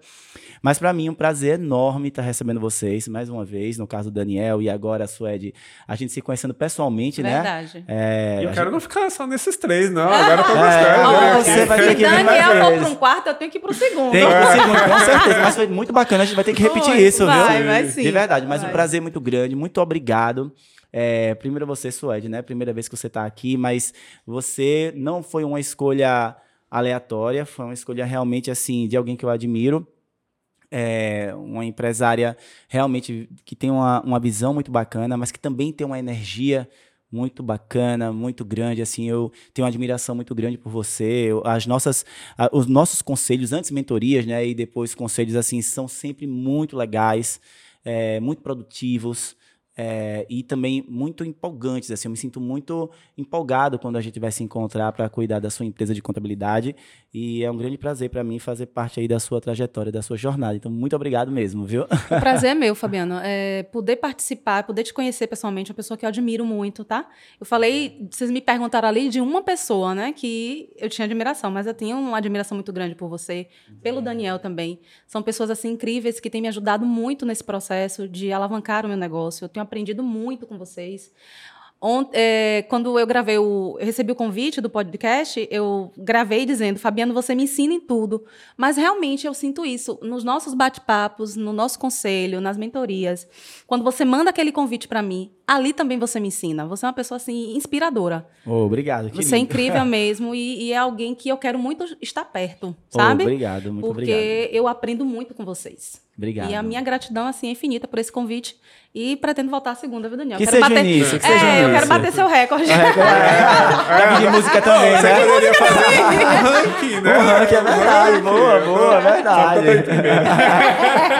Mas para mim é um prazer enorme estar tá recebendo vocês mais uma vez, no caso do Daniel e agora a Suede, a gente se conhecendo pessoalmente, Verdade. né? É, e eu quero gente... não ficar só nesses três, não. Agora eu tô gostando. É, você vai ter que vir Daniel for para um quarto, eu tenho que ir para o segundo. Tem que ir pro segundo, com certeza. Mas foi muito bacana, a gente vai ter que repetir Oi, isso, vai, viu? Vai, sim. De verdade, mas vai. um prazer muito grande. Muito obrigado. É, primeiro você, Suede, né? Primeira vez que você está aqui, mas você não foi uma escolha aleatória, foi uma escolha realmente assim de alguém que eu admiro é, uma empresária realmente que tem uma, uma visão muito bacana, mas que também tem uma energia muito bacana, muito grande, assim, eu tenho uma admiração muito grande por você, as nossas, os nossos conselhos, antes mentorias, né, e depois conselhos, assim, são sempre muito legais, é, muito produtivos, é, e também muito empolgantes. Assim, eu me sinto muito empolgado quando a gente vai se encontrar para cuidar da sua empresa de contabilidade e é um grande prazer para mim fazer parte aí da sua trajetória, da sua jornada. Então, muito obrigado mesmo, viu? O prazer é meu, Fabiano. É poder participar, poder te conhecer pessoalmente, é uma pessoa que eu admiro muito, tá? Eu falei, vocês me perguntaram ali de uma pessoa, né, que eu tinha admiração, mas eu tenho uma admiração muito grande por você, pelo Daniel também. São pessoas assim incríveis que têm me ajudado muito nesse processo de alavancar o meu negócio. Eu tenho aprendido muito com vocês. Ont, é, quando eu gravei o. Eu recebi o convite do podcast, eu gravei dizendo, Fabiano, você me ensina em tudo. Mas realmente eu sinto isso nos nossos bate-papos, no nosso conselho, nas mentorias. Quando você manda aquele convite para mim, ali também você me ensina. Você é uma pessoa assim, inspiradora. Oh, obrigado. Querido. Você é incrível mesmo e, e, é alguém que eu quero muito estar perto, sabe? Oh, obrigado, muito Porque obrigado. Porque eu aprendo muito com vocês. Obrigado. E a minha gratidão assim é infinita por esse convite e pretendo voltar a segunda, viu, Daniel? Que quero seja bater... início, que é, seja eu início. quero bater seu recorde. É, é, é, de música também, né? Poderia fazer um ranking, né? O ranking é verdade, boa, boa, é verdade.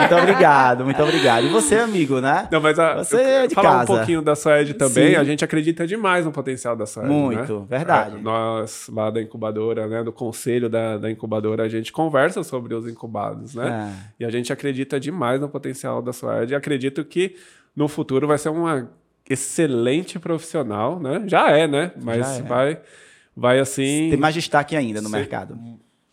muito obrigado, muito obrigado. E você, amigo, né? Não, mas a, você é de falar casa. um pouquinho da Suede também, Sim. a gente acredita demais no potencial da Suede, Muito, né? verdade. É, nós, lá da incubadora, né, do conselho da, da incubadora, a gente conversa sobre os incubados, né? É. E a gente acredita demais no potencial da Suede e acredito que no futuro vai ser uma excelente profissional, né? Já é, né? Mas é. vai, vai assim... Tem mais destaque ainda no mercado.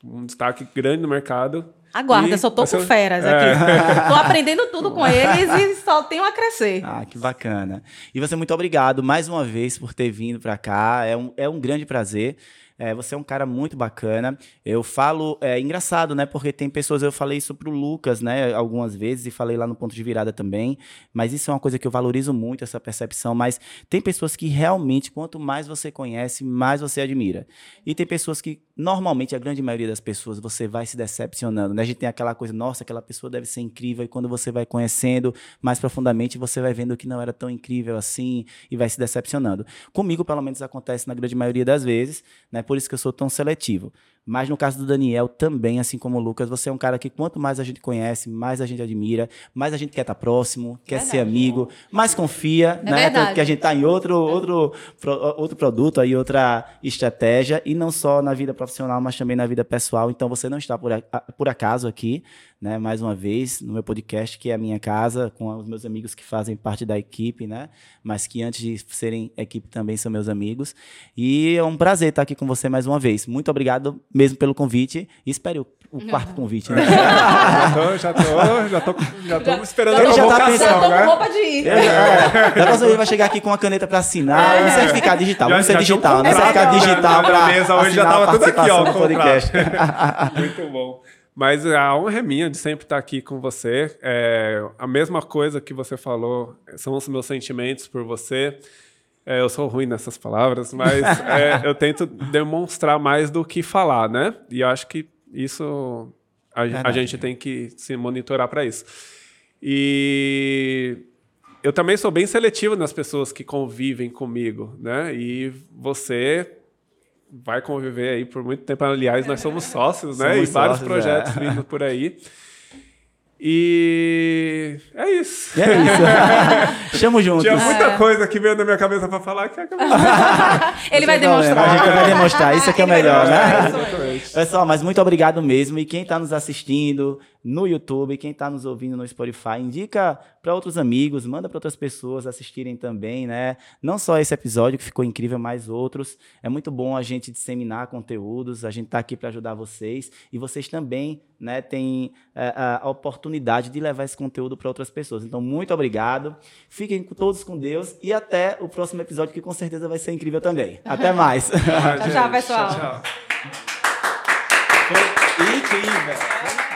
um destaque grande no mercado. Aguarda, E eu só tô com feras É. aqui. tô aprendendo tudo com eles e só tenho a crescer. Ah, que bacana. E você, muito obrigado mais uma vez por ter vindo para cá. É um, é um grande prazer. É, você é um cara muito bacana. Eu falo, é engraçado, né? Porque tem pessoas, eu falei isso pro Lucas, né? Algumas vezes, e falei lá no ponto de virada também. Mas isso é uma coisa que eu valorizo muito, essa percepção. Mas tem pessoas que realmente, quanto mais você conhece, mais você admira. E tem pessoas que, normalmente, a grande maioria das pessoas, você vai se decepcionando, né? A gente tem aquela coisa, nossa, aquela pessoa deve ser incrível. E quando você vai conhecendo mais profundamente, você vai vendo que não era tão incrível assim e vai se decepcionando. Comigo, pelo menos, acontece na grande maioria das vezes, né? Por isso que eu sou tão seletivo. Mas no caso do Daniel também, assim como o Lucas, você é um cara que quanto mais a gente conhece, mais a gente admira, mais a gente quer estar próximo, quer ser Verdade. amigo, mais confia, É né? verdade. Tanto que a gente está em outro, outro, outro produto aí, outra estratégia, e não só na vida profissional, mas também na vida pessoal. Então você não está por, por acaso aqui, né? Mais uma vez, no meu podcast, que é a minha casa, com os meus amigos que fazem parte da equipe, né? Mas que antes de serem equipe também são meus amigos. E é um prazer estar aqui com você mais uma vez. Muito obrigado mesmo pelo convite. E espere o, o quarto convite, né? Já tô, já tô, já tô, já tô esperando Ele a já tá convocação, pensando, Já tô né? com roupa de ir. Eu já- é, da próxima vez vai chegar aqui com uma caneta para assinar, um certificado digital. Já- Vamos ser já um digital, né? Certificado né? digital para mesa hoje já tava tudo aqui, ó, podcast. Muito bom. Mas a honra é minha de sempre estar aqui com você. É, a mesma coisa que você falou são os meus sentimentos por você. É, eu sou ruim nessas palavras, mas é, eu tento demonstrar mais do que falar, né? E eu acho que isso a, a gente tem que se monitorar para isso. E eu também sou bem seletivo nas pessoas que convivem comigo, né? E você vai conviver aí por muito tempo. Aliás, nós somos sócios, né? Somos e vários sócios, projetos é. vindo por aí. E é isso. E é isso. Chamo juntos. Tinha muita coisa que veio na minha cabeça para falar que acabou. Ele vai tem problema, demonstrar. A gente vai demonstrar, isso aqui é o Ele vai melhor, né? Pessoal, mas muito obrigado mesmo. E quem está nos assistindo no YouTube, quem está nos ouvindo no Spotify, indica para outros amigos, manda para outras pessoas assistirem também, né? Não só esse episódio que ficou incrível, mas outros. É muito bom a gente disseminar conteúdos, a gente está aqui para ajudar vocês e vocês também, né, têm é, a a oportunidade de levar esse conteúdo para outras pessoas. Então, muito obrigado. Fiquem todos com Deus e até o próximo episódio que com certeza vai ser incrível também. Até mais. Tchau, tchau, pessoal. Tchau, tchau. Foi incrível.